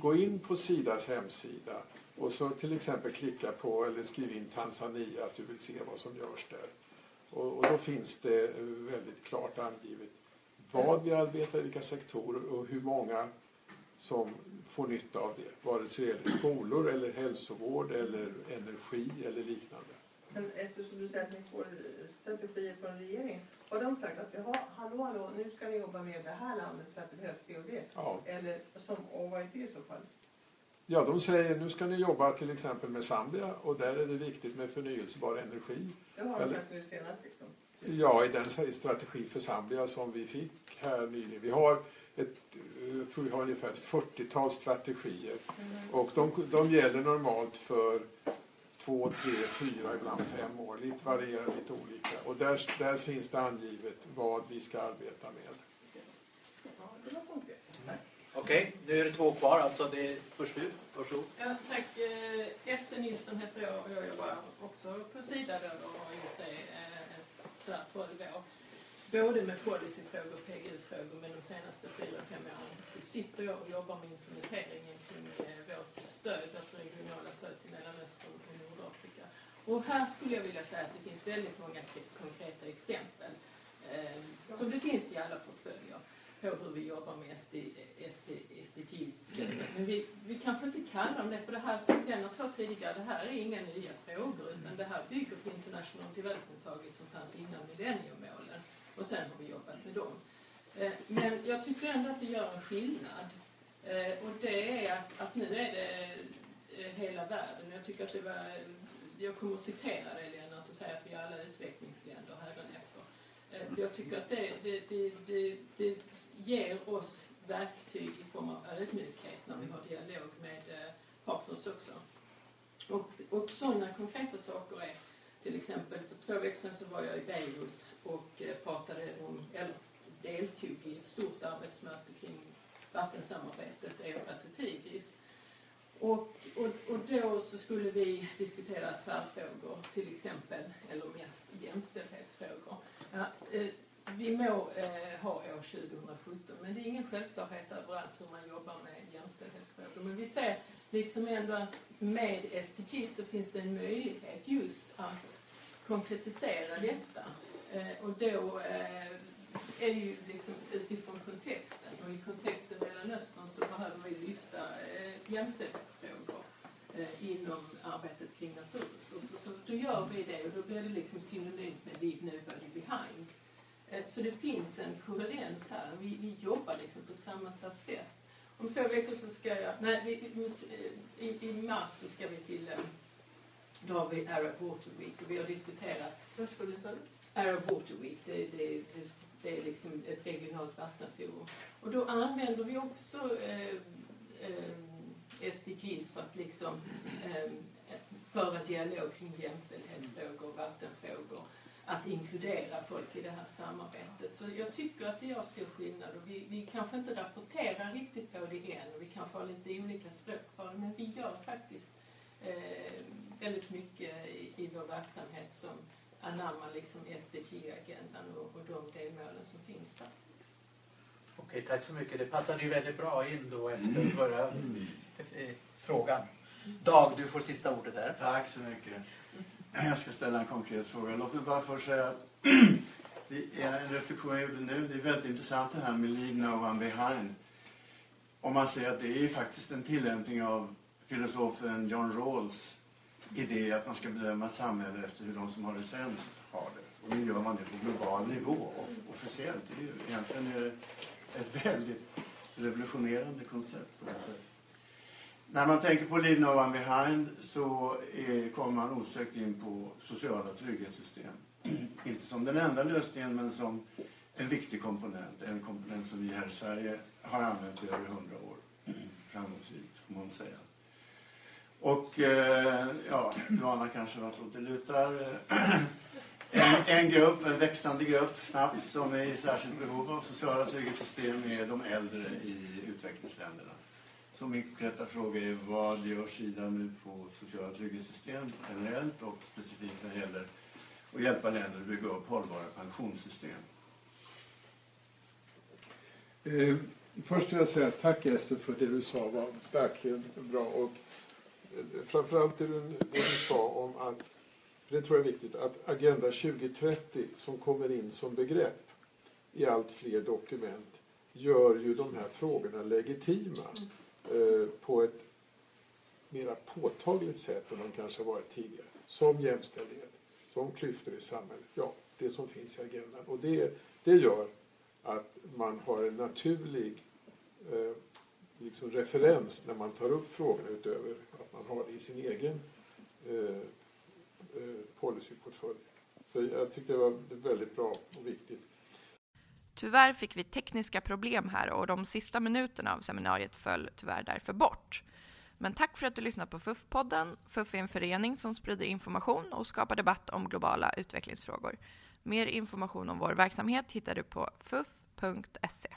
Speaker 3: gå in på Sidas hemsida och så till exempel klicka på eller skriv in Tanzania att du vill se vad som görs där. Och, och då finns det eh, väldigt klart angivet vad vi arbetar i, vilka sektorer och hur många som får nytta av det. Vare sig det gäller skolor eller hälsovård eller energi eller liknande.
Speaker 15: Men eftersom du säger att ni får eh, strategier från regeringen, har de sagt att jaha, hallå, hallå, nu ska ni jobba med det här landet för att det behövs det och det?
Speaker 3: Ja.
Speaker 15: Eller som, och vad är det i så fall?
Speaker 3: Ja, de säger nu ska ni jobba till exempel med Zambia och där är det viktigt med förnyelsebar energi.
Speaker 15: Det har de sagt nu senast liksom.
Speaker 3: Ja, i den strategi för Zambia som vi fick här nyligen. Vi har ett, jag tror vi har ungefär ett 40-tal strategier mm. och de, de gäller normalt för två, tre, fyra, ibland fem år. Lite varierar lite olika. Och där, där finns det angivet vad vi ska arbeta med.
Speaker 2: Okej, nu är det två kvar. Alltså det är först du. Varsågod.
Speaker 12: Ja, tack. Eh, Esse Nilsson heter jag och jag jobbar också på Sida då och har gjort det eh, ett 12 år. Både med policyfrågor och PGU-frågor men de senaste fyra, fem åren så sitter jag och jobbar med implementeringen kring eh, vårt stöd, vårt regionala stöd till Mellanöstern och. Och här skulle jag vilja säga att det finns väldigt många konkreta exempel eh, som det finns i alla portföljer på hur vi jobbar med SD, SD, SDGs. Men vi, vi kanske inte kallar dem det, för det här som Lennart sa tidigare, det här är inga nya frågor utan det här bygger på International Development Target som fanns innan millenniemålen och sen har vi jobbat med dem. Eh, men jag tycker ändå att det gör en skillnad eh, och det är att, att nu är det eh, hela världen. Jag tycker att det var, jag kommer att citera dig Lennart och säga att vi är alla utvecklingsländer hädanefter. Eh, för jag tycker att det, det, det, det, det ger oss verktyg i form av ödmjukhet när vi har dialog med eh, partners också. Och, och sådana konkreta saker är till exempel för två veckor sedan så var jag i Beirut och eh, pratade om, eller deltog i ett stort arbetsmöte kring vattensamarbetet Eufrat och Och, och, då så skulle vi diskutera tvärfrågor, till exempel, eller mest jämställdhetsfrågor. Ja, eh, vi må eh, ha år 2017, men det är ingen självklarhet överallt hur man jobbar med jämställdhetsfrågor. Men vi ser liksom ändå med SDG så finns det en möjlighet just att konkretisera detta. Eh, och då eh, är det ju liksom utifrån kontexten. Och i kontexten Mellanöstern så behöver vi lyfta eh, jämställdhetsfrågor eh, inom arbetet kring naturresurser. Så då gör vi det och då blir det liksom synonymt med Leave Nobody Behind. Eh, så det finns en koherens här. Vi, vi jobbar liksom på ett sammansatt sätt. Om två veckor så ska jag, nej, vi, i, i mars så ska vi till, eh, då har vi Arab Water Week och vi har diskuterat
Speaker 15: Vad ska du ta
Speaker 12: Arab Water Week, det, det, det, det är liksom ett regionalt vattenforum. Och då använder vi också eh, eh, SDGs för att liksom eh, föra dialog kring jämställdhetsfrågor och vattenfrågor. Att inkludera folk i det här samarbetet. Så jag tycker att det gör stor skillnad och vi, vi kanske inte rapporterar riktigt på det än och vi kanske har lite olika språk för det men vi gör faktiskt eh, väldigt mycket i, i vår verksamhet som anammar liksom SDG-agendan och, och de delmålen som finns där.
Speaker 2: Okej, tack så mycket. Det passade ju väldigt bra in då efter förra Eh, frågan. Dag, du får sista ordet här.
Speaker 16: Tack så mycket. Jag ska ställa en konkret fråga. Låt mig bara först säga att en reflektion jag gjorde nu, det är väldigt intressant det här med leave no one behind. Om man säger att det är faktiskt en tillämpning av filosofen John Rawls idé att man ska bedöma ett samhälle efter hur de som har det sämst har det. Och nu gör man det på global nivå officiellt. Det är ju egentligen är det ett väldigt revolutionerande koncept på det sättet. När man tänker på Leave No One Behind så är, kommer man osökt in på sociala trygghetssystem. Inte som den enda lösningen men som en viktig komponent. En komponent som vi här i Sverige har använt i över hundra år. Framgångsrikt får man säga. Och eh, ja, du anar kanske vartåt det lutar. En, en grupp, en växande grupp snabbt som är i särskilt behov av sociala trygghetssystem är de äldre i utvecklingsländerna. Så min konkreta fråga är vad gör Sida nu på sociala trygghetssystem generellt och specifikt när det gäller att hjälpa länder att bygga upp hållbara pensionssystem?
Speaker 3: Eh, först vill jag säga tack Ester för det du sa var verkligen bra. Och eh, framförallt det du, det du sa om att, det tror jag är viktigt, att Agenda 2030 som kommer in som begrepp i allt fler dokument gör ju de här frågorna legitima eh, Eh, på ett mera påtagligt sätt än de kanske har varit tidigare. Som jämställdhet, som klyftor i samhället. Ja, det som finns i agendan. Och det, det gör att man har en naturlig eh, liksom referens när man tar upp frågorna utöver att man har det i sin egen eh, eh policyportfölj. Så jag tyckte det var väldigt bra och viktigt.
Speaker 1: Tyvärr fick vi tekniska problem här och de sista minuterna av seminariet föll tyvärr därför bort. Men tack för att du lyssnat på FUF-podden. FUF är en förening som sprider information och skapar debatt om globala utvecklingsfrågor. Mer information om vår verksamhet hittar du på fuf.se.